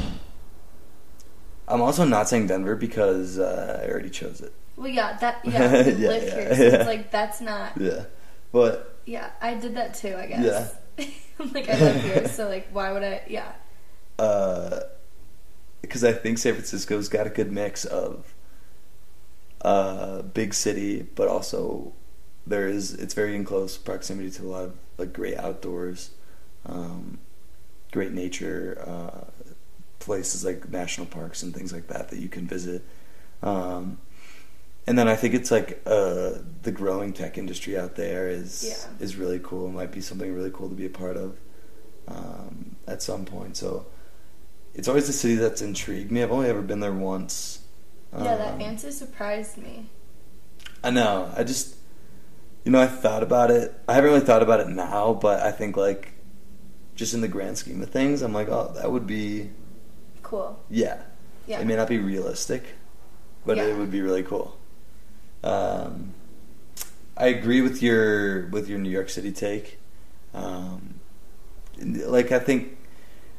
[SPEAKER 2] I'm also not saying Denver because uh, I already chose it.
[SPEAKER 1] Well, yeah, that [LAUGHS] yeah,
[SPEAKER 2] Yeah,
[SPEAKER 1] live
[SPEAKER 2] yeah,
[SPEAKER 1] here, so
[SPEAKER 2] yeah.
[SPEAKER 1] it's like that's not.
[SPEAKER 2] Yeah, but
[SPEAKER 1] Yeah, I did that too. I guess. Yeah. [LAUGHS] like I live here, so like, why would I? Yeah.
[SPEAKER 2] Uh, because I think San Francisco's got a good mix of uh, big city, but also there is it's very in close proximity to a lot of like great outdoors, um, great nature, uh, places like national parks and things like that that you can visit. Um, and then I think it's like uh, the growing tech industry out there is
[SPEAKER 1] Yeah.
[SPEAKER 2] is really cool. It might be something really cool to be a part of um, at some point. So it's always a city that's intrigued me. I've only ever been there once.
[SPEAKER 1] Yeah, that
[SPEAKER 2] Um,
[SPEAKER 1] answer surprised me.
[SPEAKER 2] I know. I just, you know, I thought about it. I haven't really thought about it now, but I think like, just in the grand scheme of things, I'm like, oh, that would be,
[SPEAKER 1] Cool.
[SPEAKER 2] yeah.
[SPEAKER 1] Yeah.
[SPEAKER 2] It may not be realistic, but
[SPEAKER 1] Yeah.
[SPEAKER 2] it would be really cool. Um, I agree with your with your New York City take. Um, like I think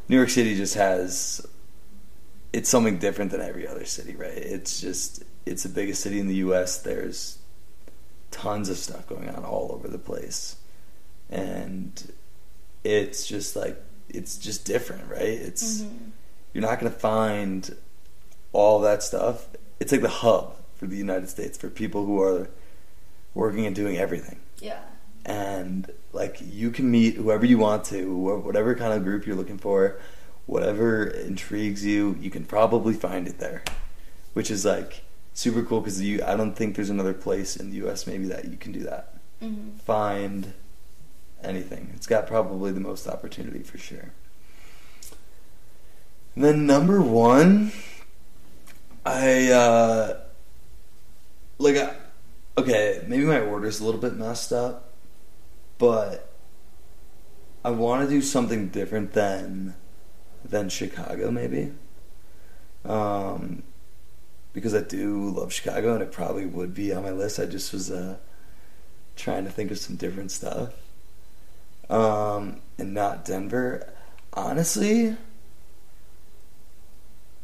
[SPEAKER 2] New York City just has it's something different than every other city, right? It's just it's the biggest city in the U.S. There's tons of stuff going on all over the place, and it's just like it's just different, right? It's
[SPEAKER 1] Mhm.
[SPEAKER 2] you're not going to find all that stuff. It's like the hub for the United States for people who are working and doing everything.
[SPEAKER 1] Yeah.
[SPEAKER 2] And like you can meet whoever you want to, wh- whatever kind of group you're looking for, whatever intrigues you, you can probably find it there, which is like super cool because you. I don't think there's another place in the U.S. maybe that you can do that.
[SPEAKER 1] hmm
[SPEAKER 2] Find anything. It's got probably the most opportunity for sure. And then number one, I uh like I, okay, maybe my order's a little bit messed up, but I want to do something different than than Chicago maybe. Um because I do love Chicago and it probably would be on my list. I just was uh trying to think of some different stuff. Um and not Denver. Honestly,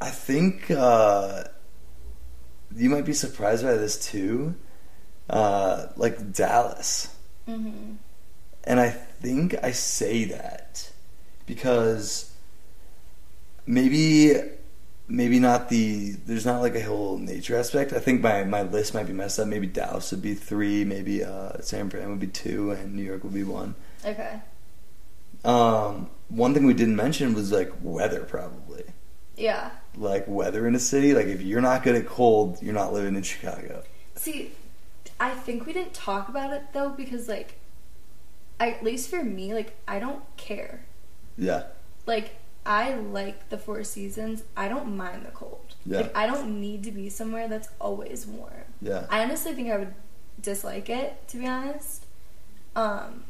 [SPEAKER 2] I think uh, you might be surprised by this too. Uh, like Dallas.
[SPEAKER 1] hmm
[SPEAKER 2] And I think I say that because maybe maybe not the there's not like a whole nature aspect. I think my, my list might be messed up. Maybe Dallas would be three, maybe uh, San Fran would be two, and New York would be one.
[SPEAKER 1] Okay.
[SPEAKER 2] Um, one thing we didn't mention was like weather, probably.
[SPEAKER 1] Yeah.
[SPEAKER 2] like weather in a city. Like if you're not good at cold, you're not living in Chicago.
[SPEAKER 1] See, I think we didn't talk about it though because like, I, at least for me, like I don't care.
[SPEAKER 2] Yeah.
[SPEAKER 1] Like I like the four seasons. I don't mind the cold.
[SPEAKER 2] Yeah.
[SPEAKER 1] Like I don't need to be somewhere that's always warm.
[SPEAKER 2] Yeah.
[SPEAKER 1] I honestly think I would dislike it, to be honest. Um,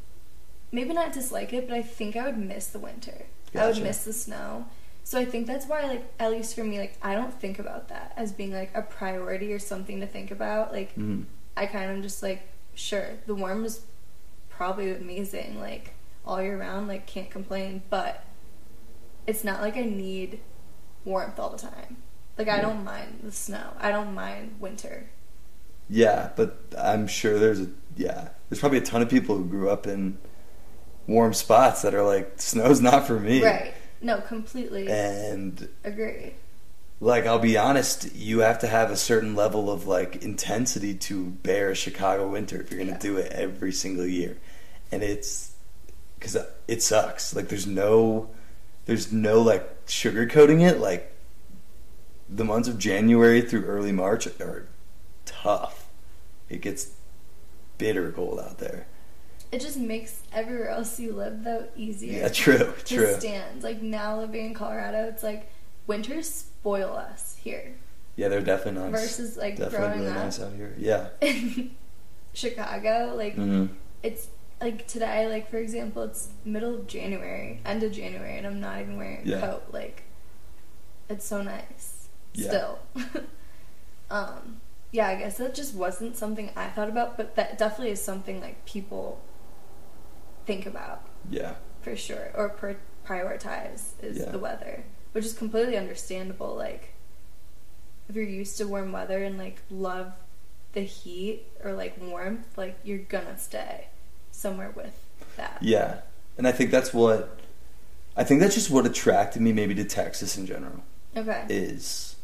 [SPEAKER 1] maybe not dislike it, but I think I would miss the winter. I would miss the snow. So I think that's why, like, at least for me, like, I don't think about that as being like a priority or something to think about. Like,
[SPEAKER 2] Mhm.
[SPEAKER 1] I kind of just like, sure, the warm is probably amazing, like all year round, like can't complain, but it's not like I need warmth all the time. Like I don't mind the snow. I don't mind winter.
[SPEAKER 2] Yeah, but I'm sure there's a yeah. There's probably a ton of people who grew up in warm spots that are like snow's not for me.
[SPEAKER 1] Right. No, completely
[SPEAKER 2] And
[SPEAKER 1] agree.
[SPEAKER 2] like I'll be honest, you have to have a certain level of like intensity to bear a Chicago winter if you're going to
[SPEAKER 1] Yeah.
[SPEAKER 2] do it every single year. And it's cuz it sucks. Like there's no there's no like sugarcoating it like the months of January through early March are tough. It gets bitter cold out there.
[SPEAKER 1] It just makes everywhere else you live though easier.
[SPEAKER 2] Yeah, true,
[SPEAKER 1] to
[SPEAKER 2] true.
[SPEAKER 1] stand. Like now living in Colorado, it's like winters spoil us here
[SPEAKER 2] Yeah, they're definitely nice.
[SPEAKER 1] versus like
[SPEAKER 2] definitely
[SPEAKER 1] growing
[SPEAKER 2] really
[SPEAKER 1] up
[SPEAKER 2] nice out here. Yeah.
[SPEAKER 1] in [LAUGHS] Chicago. Like
[SPEAKER 2] hmm
[SPEAKER 1] it's like today, like for example, it's middle of January, end of January, and I'm not even wearing a
[SPEAKER 2] Yeah.
[SPEAKER 1] coat. Like it's so nice
[SPEAKER 2] Yeah.
[SPEAKER 1] still. [LAUGHS] um, yeah, I guess that just wasn't something I thought about, but that definitely is something like people think about
[SPEAKER 2] Yeah.
[SPEAKER 1] for sure, or pr- prioritize is
[SPEAKER 2] Yeah.
[SPEAKER 1] the weather, which is completely understandable. Like if you're used to warm weather and like love the heat or like warmth, like you're gonna stay somewhere with that.
[SPEAKER 2] Yeah. And I think that's what I think that's just what attracted me maybe to Texas in general
[SPEAKER 1] Okay.
[SPEAKER 2] is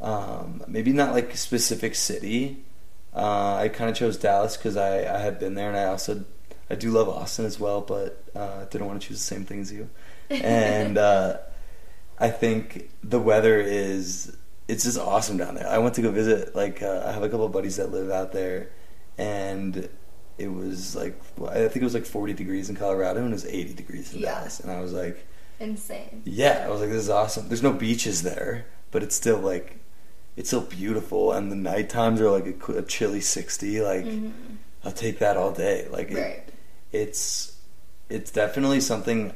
[SPEAKER 2] um, maybe not like a specific city. Uh, I kind of chose Dallas because I, I had been there and I also I do love Austin as well, but uh, didn't want to choose the same thing as you. And uh, I think the weather is it's just awesome down there. I went to go visit like uh, I have a couple of buddies that live out there, and it was like I think it was like 40 degrees in Colorado and it was 80 degrees in
[SPEAKER 1] Yeah.
[SPEAKER 2] Dallas, and I was like,
[SPEAKER 1] Insane.
[SPEAKER 2] yeah, I was like, this is awesome. There's no beaches there, but it's still like it's still beautiful, and the night times are like a, a chilly 60. Like
[SPEAKER 1] Mhm.
[SPEAKER 2] I'll take that all day. Like it,
[SPEAKER 1] Right.
[SPEAKER 2] It's it's definitely something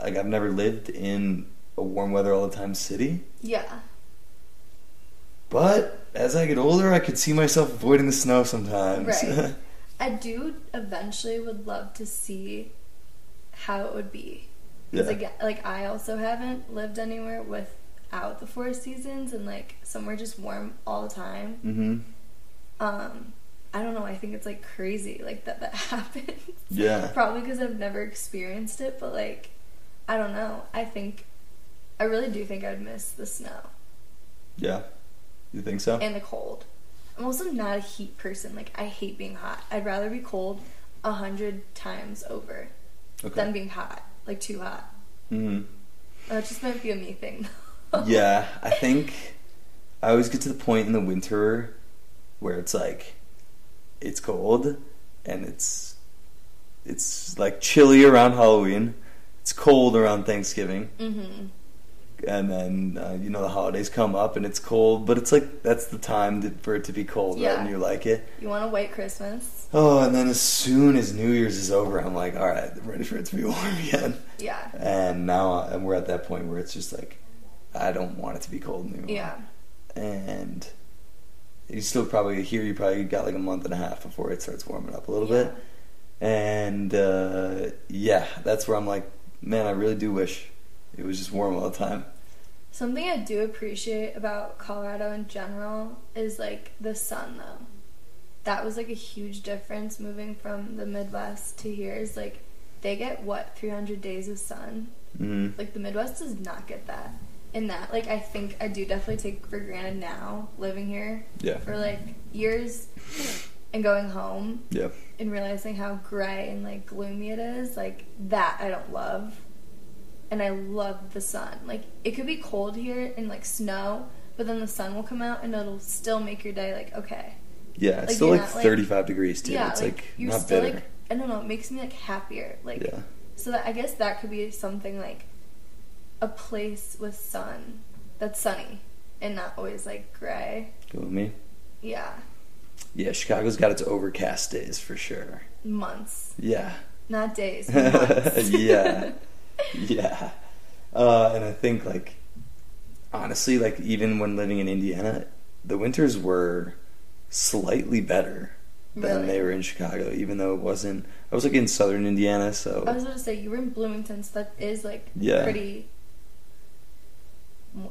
[SPEAKER 2] like I've never lived in a warm weather all the time city.
[SPEAKER 1] Yeah.
[SPEAKER 2] But as I get older, I could see myself avoiding the snow sometimes.
[SPEAKER 1] Right. [LAUGHS] I do eventually would love to see how it would be.
[SPEAKER 2] yeah.
[SPEAKER 1] Like, like I also haven't lived anywhere without the four seasons and like somewhere just warm all the time.
[SPEAKER 2] hmm
[SPEAKER 1] Um, I don't know. I think it's like crazy like that that [LAUGHS] happens.
[SPEAKER 2] Yeah.
[SPEAKER 1] Probably because I've never experienced it, but like I don't know. I think I really do think I'd miss the snow
[SPEAKER 2] Yeah. You think so?
[SPEAKER 1] and the cold. I'm also not a heat person. Like I hate being hot. I'd rather be cold a hundred times over
[SPEAKER 2] okay.
[SPEAKER 1] than being hot, like too hot.
[SPEAKER 2] hmm
[SPEAKER 1] That just might be a me thing.
[SPEAKER 2] yeah, I [LAUGHS] think I always get to the point in the winter where it's like it's cold and it's it's like chilly around Halloween. It's cold around Thanksgiving,
[SPEAKER 1] hmm
[SPEAKER 2] and then uh, you know the holidays come up and it's cold. But it's like that's the time to, for it to be cold, right? And you like it.
[SPEAKER 1] You want a white Christmas?
[SPEAKER 2] Oh, and then as soon as New Year's is over, I'm like, all right, I'm ready for it to be [LAUGHS] warm again.
[SPEAKER 1] Yeah.
[SPEAKER 2] And now, and we're at that point where it's just like, I don't want it to be cold anymore.
[SPEAKER 1] Yeah.
[SPEAKER 2] And you still probably here. You probably got like a month and a half before it starts warming up a little bit. And uh, yeah, that's where I'm like, man, I really do wish it was just warm all the time.
[SPEAKER 1] Something I do appreciate about Colorado in general is like the sun though. That was like a huge difference moving from the Midwest to here is like they get what 300 days of sun.
[SPEAKER 2] hmm
[SPEAKER 1] Like the Midwest does not get that. In that like I think I do definitely take for granted now living here
[SPEAKER 2] Yeah.
[SPEAKER 1] for like years and going home
[SPEAKER 2] Yeah.
[SPEAKER 1] and realizing how gray and like gloomy it is. Like that I don't love. and I love the sun. Like it could be cold here and like snow, but then the sun will come out and it'll still make your day like okay.
[SPEAKER 2] Yeah, it's
[SPEAKER 1] Like,
[SPEAKER 2] still like
[SPEAKER 1] not, like-
[SPEAKER 2] 35 degrees too.
[SPEAKER 1] yeah,
[SPEAKER 2] it's
[SPEAKER 1] like,
[SPEAKER 2] like,
[SPEAKER 1] you're
[SPEAKER 2] not
[SPEAKER 1] still
[SPEAKER 2] bitter.
[SPEAKER 1] like I don't know, it makes me like happier. Like
[SPEAKER 2] yeah.
[SPEAKER 1] so that I guess that could be something like a place with sun that's sunny and not always like gray.
[SPEAKER 2] Go with me.
[SPEAKER 1] Yeah,
[SPEAKER 2] Yeah, Chicago's got its overcast days for sure.
[SPEAKER 1] months,
[SPEAKER 2] Yeah.
[SPEAKER 1] not days. [LAUGHS] months.
[SPEAKER 2] yeah. [LAUGHS] Yeah. Uh, and I think like honestly, like even when living in Indiana, the winters were slightly better than
[SPEAKER 1] Really?
[SPEAKER 2] they were in Chicago, even though it wasn't I was like in southern Indiana, so
[SPEAKER 1] I was going to say you were in Bloomington, so that is like
[SPEAKER 2] Yeah.
[SPEAKER 1] pretty.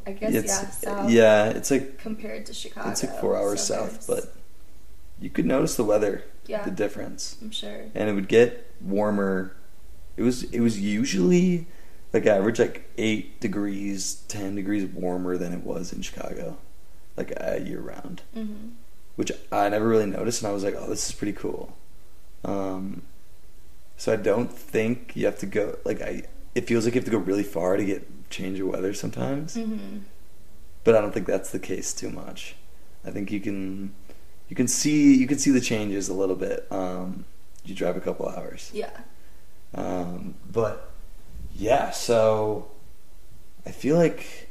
[SPEAKER 1] I guess
[SPEAKER 2] it's
[SPEAKER 1] yeah, south
[SPEAKER 2] yeah, it's like
[SPEAKER 1] compared to Chicago.
[SPEAKER 2] it's like four hours south, but you could notice the weather,
[SPEAKER 1] yeah,
[SPEAKER 2] the difference.
[SPEAKER 1] I'm sure.
[SPEAKER 2] and it would get warmer. It was it was usually like average like eight degrees, ten degrees warmer than it was in Chicago, like uh, year round,
[SPEAKER 1] hmm
[SPEAKER 2] which I never really noticed, and I was like, oh, this is pretty cool. Um, so I don't think you have to go like I. It feels like you have to go really far to get change of weather sometimes,
[SPEAKER 1] hmm
[SPEAKER 2] but I don't think that's the case too much. I think you can you can see you can see the changes a little bit. Um, you drive a couple hours.
[SPEAKER 1] Yeah.
[SPEAKER 2] Um, but yeah, so I feel like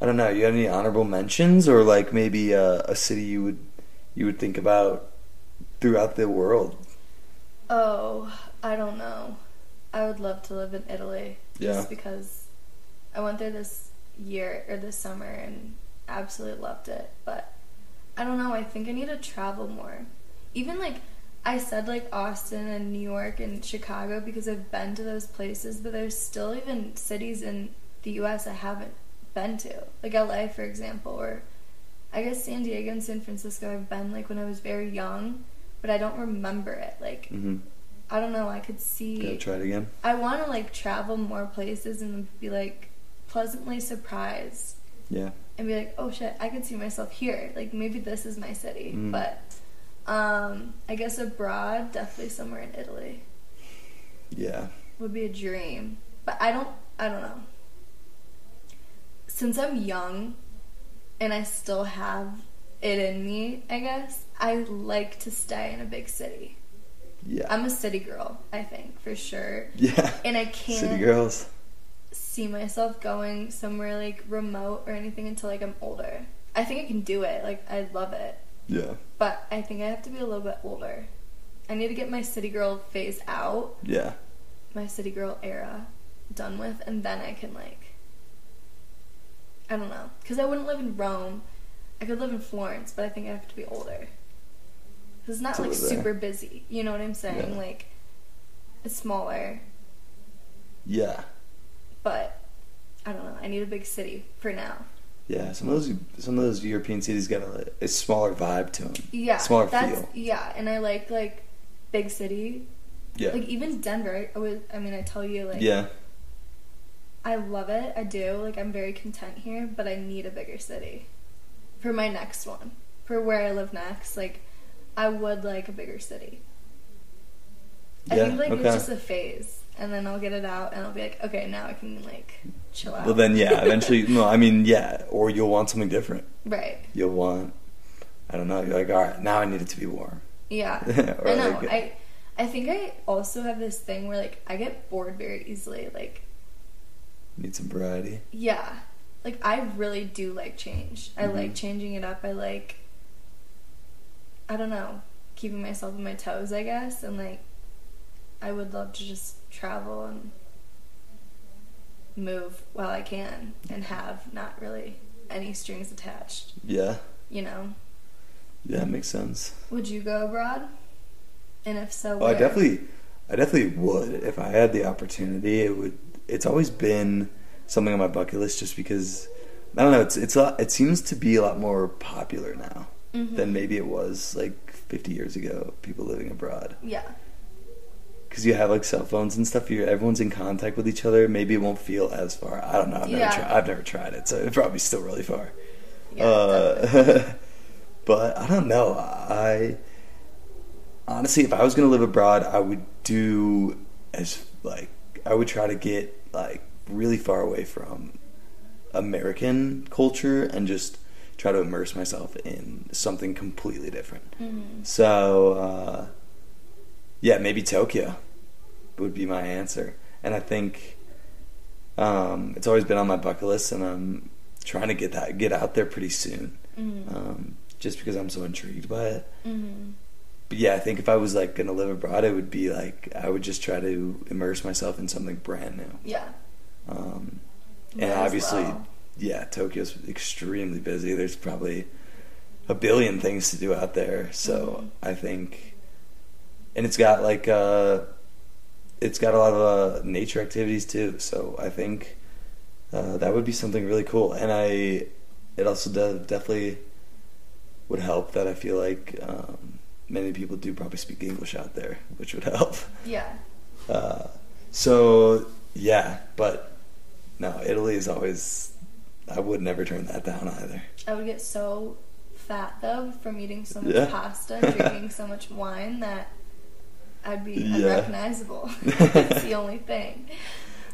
[SPEAKER 2] I don't know. You have any honorable mentions, or like maybe a, a city you would you would think about throughout the world?
[SPEAKER 1] Oh, I don't know. I would love to live in Italy.
[SPEAKER 2] Yeah.
[SPEAKER 1] Just because I went there this year or this summer and absolutely loved it. But I don't know. I think I need to travel more. Even like I said, like Austin and New York and Chicago because I've been to those places, but there's still even cities in the U.S. I haven't been to, like LA, for example, or I guess San Diego and San Francisco. I've been like when I was very young, but I don't remember it. Like
[SPEAKER 2] Mm-hmm.
[SPEAKER 1] I don't know. I could see.
[SPEAKER 2] Gotta try it again.
[SPEAKER 1] I want to like travel more places and be like pleasantly surprised
[SPEAKER 2] Yeah.
[SPEAKER 1] and be like, oh shit, I could see myself here. Like maybe this is my city.
[SPEAKER 2] Mm.
[SPEAKER 1] But um, I guess abroad, definitely somewhere in Italy
[SPEAKER 2] Yeah.
[SPEAKER 1] would be a dream. But I don't. I don't know. Since I'm young, and I still have it in me, I guess I like to stay in a big city.
[SPEAKER 2] Yeah.
[SPEAKER 1] I'm a city girl, I think for sure.
[SPEAKER 2] yeah.
[SPEAKER 1] And I can't
[SPEAKER 2] City girls.
[SPEAKER 1] See myself going somewhere like remote or anything until like I'm older. I think I can do it. Like I love it.
[SPEAKER 2] Yeah.
[SPEAKER 1] But I think I have to be a little bit older. I need to get my city girl phase out,
[SPEAKER 2] Yeah.
[SPEAKER 1] my city girl era done with, and then I can like I don't know. Cuz I wouldn't live in Rome. I could live in Florence, but I think I have to be older. 'Cause it's not
[SPEAKER 2] To
[SPEAKER 1] like
[SPEAKER 2] live there.
[SPEAKER 1] super busy. You know what I'm saying?
[SPEAKER 2] Yeah.
[SPEAKER 1] Like it's smaller,
[SPEAKER 2] Yeah.
[SPEAKER 1] But I don't know. I need a big city for now.
[SPEAKER 2] Yeah. Some of those some of those European cities got a, a smaller vibe to them.
[SPEAKER 1] Yeah,
[SPEAKER 2] Smaller
[SPEAKER 1] that's,
[SPEAKER 2] feel.
[SPEAKER 1] Yeah, and I like like big city.
[SPEAKER 2] Yeah.
[SPEAKER 1] Like even Denver. I was. I mean, I tell you, like,
[SPEAKER 2] yeah.
[SPEAKER 1] I love it. I do. Like, I'm very content here, but I need a bigger city for my next one. For where I live next, like, I would like a bigger city. I
[SPEAKER 2] Yeah,
[SPEAKER 1] think like
[SPEAKER 2] okay.
[SPEAKER 1] it's just a phase, and then I'll get it out, and I'll be like, okay, now I can like chill out.
[SPEAKER 2] Well then, yeah. [LAUGHS] Eventually, no. I mean, yeah. Or you'll want something different.
[SPEAKER 1] right?
[SPEAKER 2] You'll want. I don't know. You're like, all right, now I need it to be warm.
[SPEAKER 1] Yeah. [LAUGHS] I know.
[SPEAKER 2] like-
[SPEAKER 1] I I think I also have this thing where like I get bored very easily. Like
[SPEAKER 2] Need some variety.
[SPEAKER 1] yeah. Like I really do like change. I
[SPEAKER 2] Mhm.
[SPEAKER 1] like changing it up. I like I don't know, keeping myself on my toes, I guess, and like I would love to just travel and move while I can and have not really any strings attached,
[SPEAKER 2] Yeah.
[SPEAKER 1] you know.
[SPEAKER 2] Yeah, it makes sense.
[SPEAKER 1] Would you go abroad? And if so,
[SPEAKER 2] Well, I definitely, I definitely would if I had the opportunity. It would. It's always been something on my bucket list, just because I don't know. It's it's a, it seems to be a lot more popular now
[SPEAKER 1] Mhm.
[SPEAKER 2] than maybe it was like 50 years ago. People living abroad
[SPEAKER 1] Yeah.
[SPEAKER 2] Because you have like cell phones and stuff. You're everyone's in contact with each other. Maybe it won't feel as far. I don't know. I've never
[SPEAKER 1] Yeah.
[SPEAKER 2] tried. I've never tried it, so it's probably still really far.
[SPEAKER 1] Yeah.
[SPEAKER 2] Uh, [LAUGHS] but I don't know. I honestly, if I was gonna live abroad, I would do as like I would try to get like really far away from American culture and just try to immerse myself in something completely different.
[SPEAKER 1] Mhm.
[SPEAKER 2] So, uh, yeah, maybe Tokyo would be my answer. And I think um, it's always been on my bucket list, and I'm trying to get that get out there pretty soon,
[SPEAKER 1] Mhm.
[SPEAKER 2] um, just because I'm so intrigued by it.
[SPEAKER 1] Mhm.
[SPEAKER 2] But yeah, I think if I was like gonna live abroad, it would be like I would just try to immerse myself in something brand new.
[SPEAKER 1] Yeah.
[SPEAKER 2] Um, and obviously,
[SPEAKER 1] well.
[SPEAKER 2] yeah, Tokyo's extremely busy. There's probably a billion things to do out there. So
[SPEAKER 1] Mhm.
[SPEAKER 2] I think, and it's got like uh, it's got a lot of uh, nature activities too. So I think uh, that would be something really cool. And I, it also de- definitely would help that I feel like um, many people do probably speak English out there, which would [LAUGHS] help.
[SPEAKER 1] Yeah.
[SPEAKER 2] Uh, so yeah, but no, Italy is always. I would never turn that down either.
[SPEAKER 1] I would get so fat though from eating so much
[SPEAKER 2] Yeah.
[SPEAKER 1] pasta and [LAUGHS] drinking so much wine that I'd be
[SPEAKER 2] Yeah.
[SPEAKER 1] unrecognizable. [LAUGHS] [LAUGHS] it's the only thing.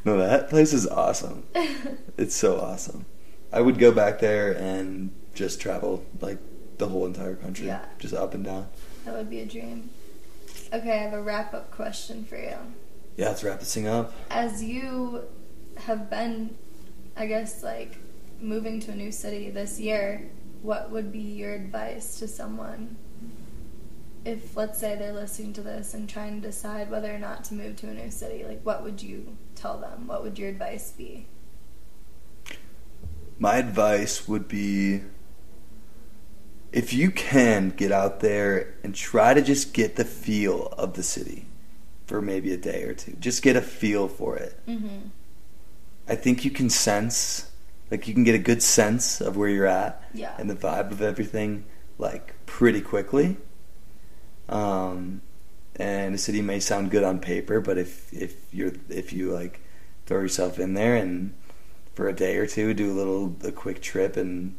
[SPEAKER 2] No, that place is awesome. [LAUGHS] It's so awesome. I would go back there and just travel like the whole entire country,
[SPEAKER 1] Yeah.
[SPEAKER 2] just up and down.
[SPEAKER 1] That would be a dream. Okay, I have a wrap up question for you.
[SPEAKER 2] Yeah, let's wrap this thing up.
[SPEAKER 1] As you have been, I guess, like moving to a new city this year, what would be your advice to someone if, let's say, they're listening to this and trying to decide whether or not to move to a new city? Like, what would you tell them? What would your advice be?
[SPEAKER 2] My advice would be if you can get out there and try to just get the feel of the city for maybe a day or two. Just get a feel for it.
[SPEAKER 1] Mm-hmm.
[SPEAKER 2] I think you can sense, like you can get a good sense of where you're at
[SPEAKER 1] Yeah.
[SPEAKER 2] and the vibe of everything, like pretty quickly. Um, and a city may sound good on paper, but if if you're if you like throw yourself in there and for a day or two do a little a quick trip and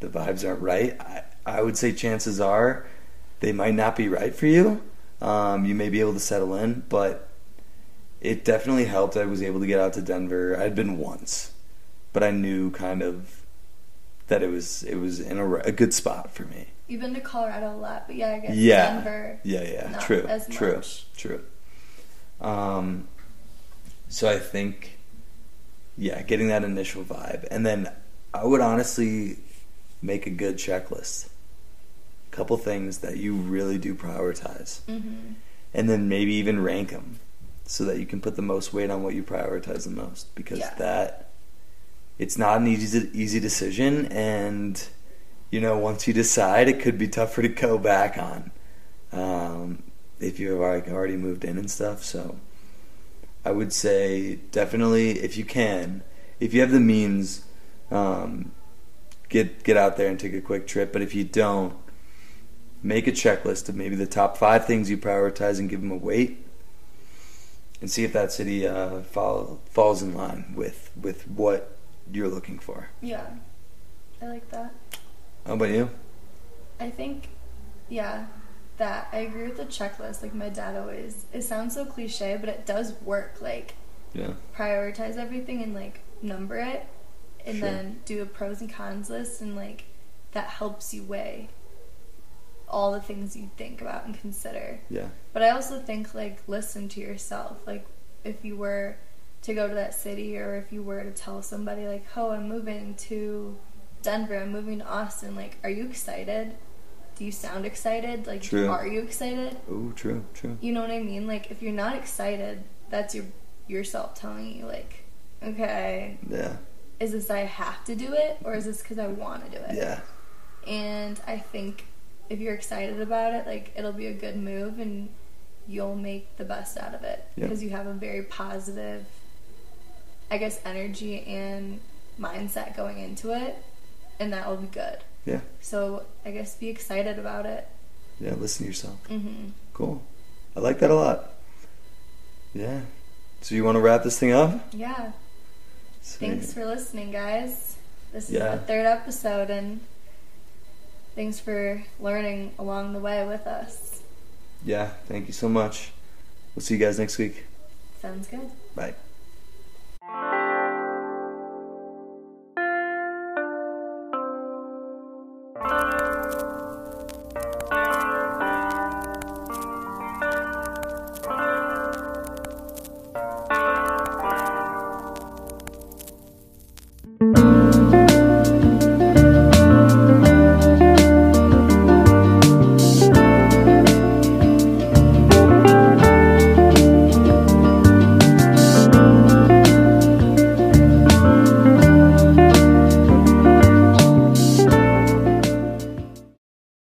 [SPEAKER 2] the vibes aren't right, I, I would say chances are they might not be right for you. Um, you may be able to settle in, but it definitely helped. I was able to get out to Denver. I'd been once, but I knew kind of that it was it was in a, a good spot for me.
[SPEAKER 1] You've been to Colorado a lot, but yeah, I guess
[SPEAKER 2] Yeah.
[SPEAKER 1] Denver.
[SPEAKER 2] Yeah, yeah, true, true,
[SPEAKER 1] much.
[SPEAKER 2] true. Um, so I think, yeah, getting that initial vibe, and then I would honestly make a good checklist. A couple things that you really do prioritize,
[SPEAKER 1] Mm-hmm.
[SPEAKER 2] and then maybe even rank them, so that you can put the most weight on what you prioritize the most. Because
[SPEAKER 1] Yeah.
[SPEAKER 2] that, it's not an easy easy decision, and you know once you decide, it could be tougher to go back on um, if you have already moved in and stuff. So I would say definitely if you can, if you have the means, um, get get out there and take a quick trip. But if you don't, make a checklist of maybe the top five things you prioritize and give them a weight, and see if that city uh, fall, falls in line with with what you're looking for.
[SPEAKER 1] Yeah, I like that.
[SPEAKER 2] How about you?
[SPEAKER 1] I think, yeah, that I agree with the checklist. Like my dad always, it sounds so cliche, but it does work. Like
[SPEAKER 2] Yeah.
[SPEAKER 1] prioritize everything and like number it, and
[SPEAKER 2] Sure.
[SPEAKER 1] then do a pros and cons list, and like that helps you weigh all the things you think about and consider.
[SPEAKER 2] Yeah.
[SPEAKER 1] But I also think like listen to yourself. Like if you were to go to that city or if you were to tell somebody like, "Oh, I'm moving to Denver. I'm moving to Austin." Like, are you excited? Do you sound excited? Like,
[SPEAKER 2] True.
[SPEAKER 1] are you excited?
[SPEAKER 2] Oh, true, true.
[SPEAKER 1] You know what I mean? Like if you're not excited, that's your yourself telling you like, "Okay,
[SPEAKER 2] Yeah.
[SPEAKER 1] is this I have to do it or is this cuz I want to do it?"
[SPEAKER 2] Yeah.
[SPEAKER 1] And I think if you're excited about it, like it'll be a good move and you'll make the best out of it
[SPEAKER 2] Yeah.
[SPEAKER 1] because you have a very positive, I guess, energy and mindset going into it, and that will be good.
[SPEAKER 2] Yeah.
[SPEAKER 1] So I guess be excited about it.
[SPEAKER 2] Yeah. Listen to yourself.
[SPEAKER 1] hmm
[SPEAKER 2] Cool. I like that a lot. Yeah. So you want to wrap this thing up?
[SPEAKER 1] Yeah.
[SPEAKER 2] Sweet.
[SPEAKER 1] Thanks for listening, guys. This is
[SPEAKER 2] Yeah.
[SPEAKER 1] the third episode, and thanks for learning along the way with us.
[SPEAKER 2] Yeah. Thank you so much. We'll see you guys next week.
[SPEAKER 1] Sounds good.
[SPEAKER 2] Bye.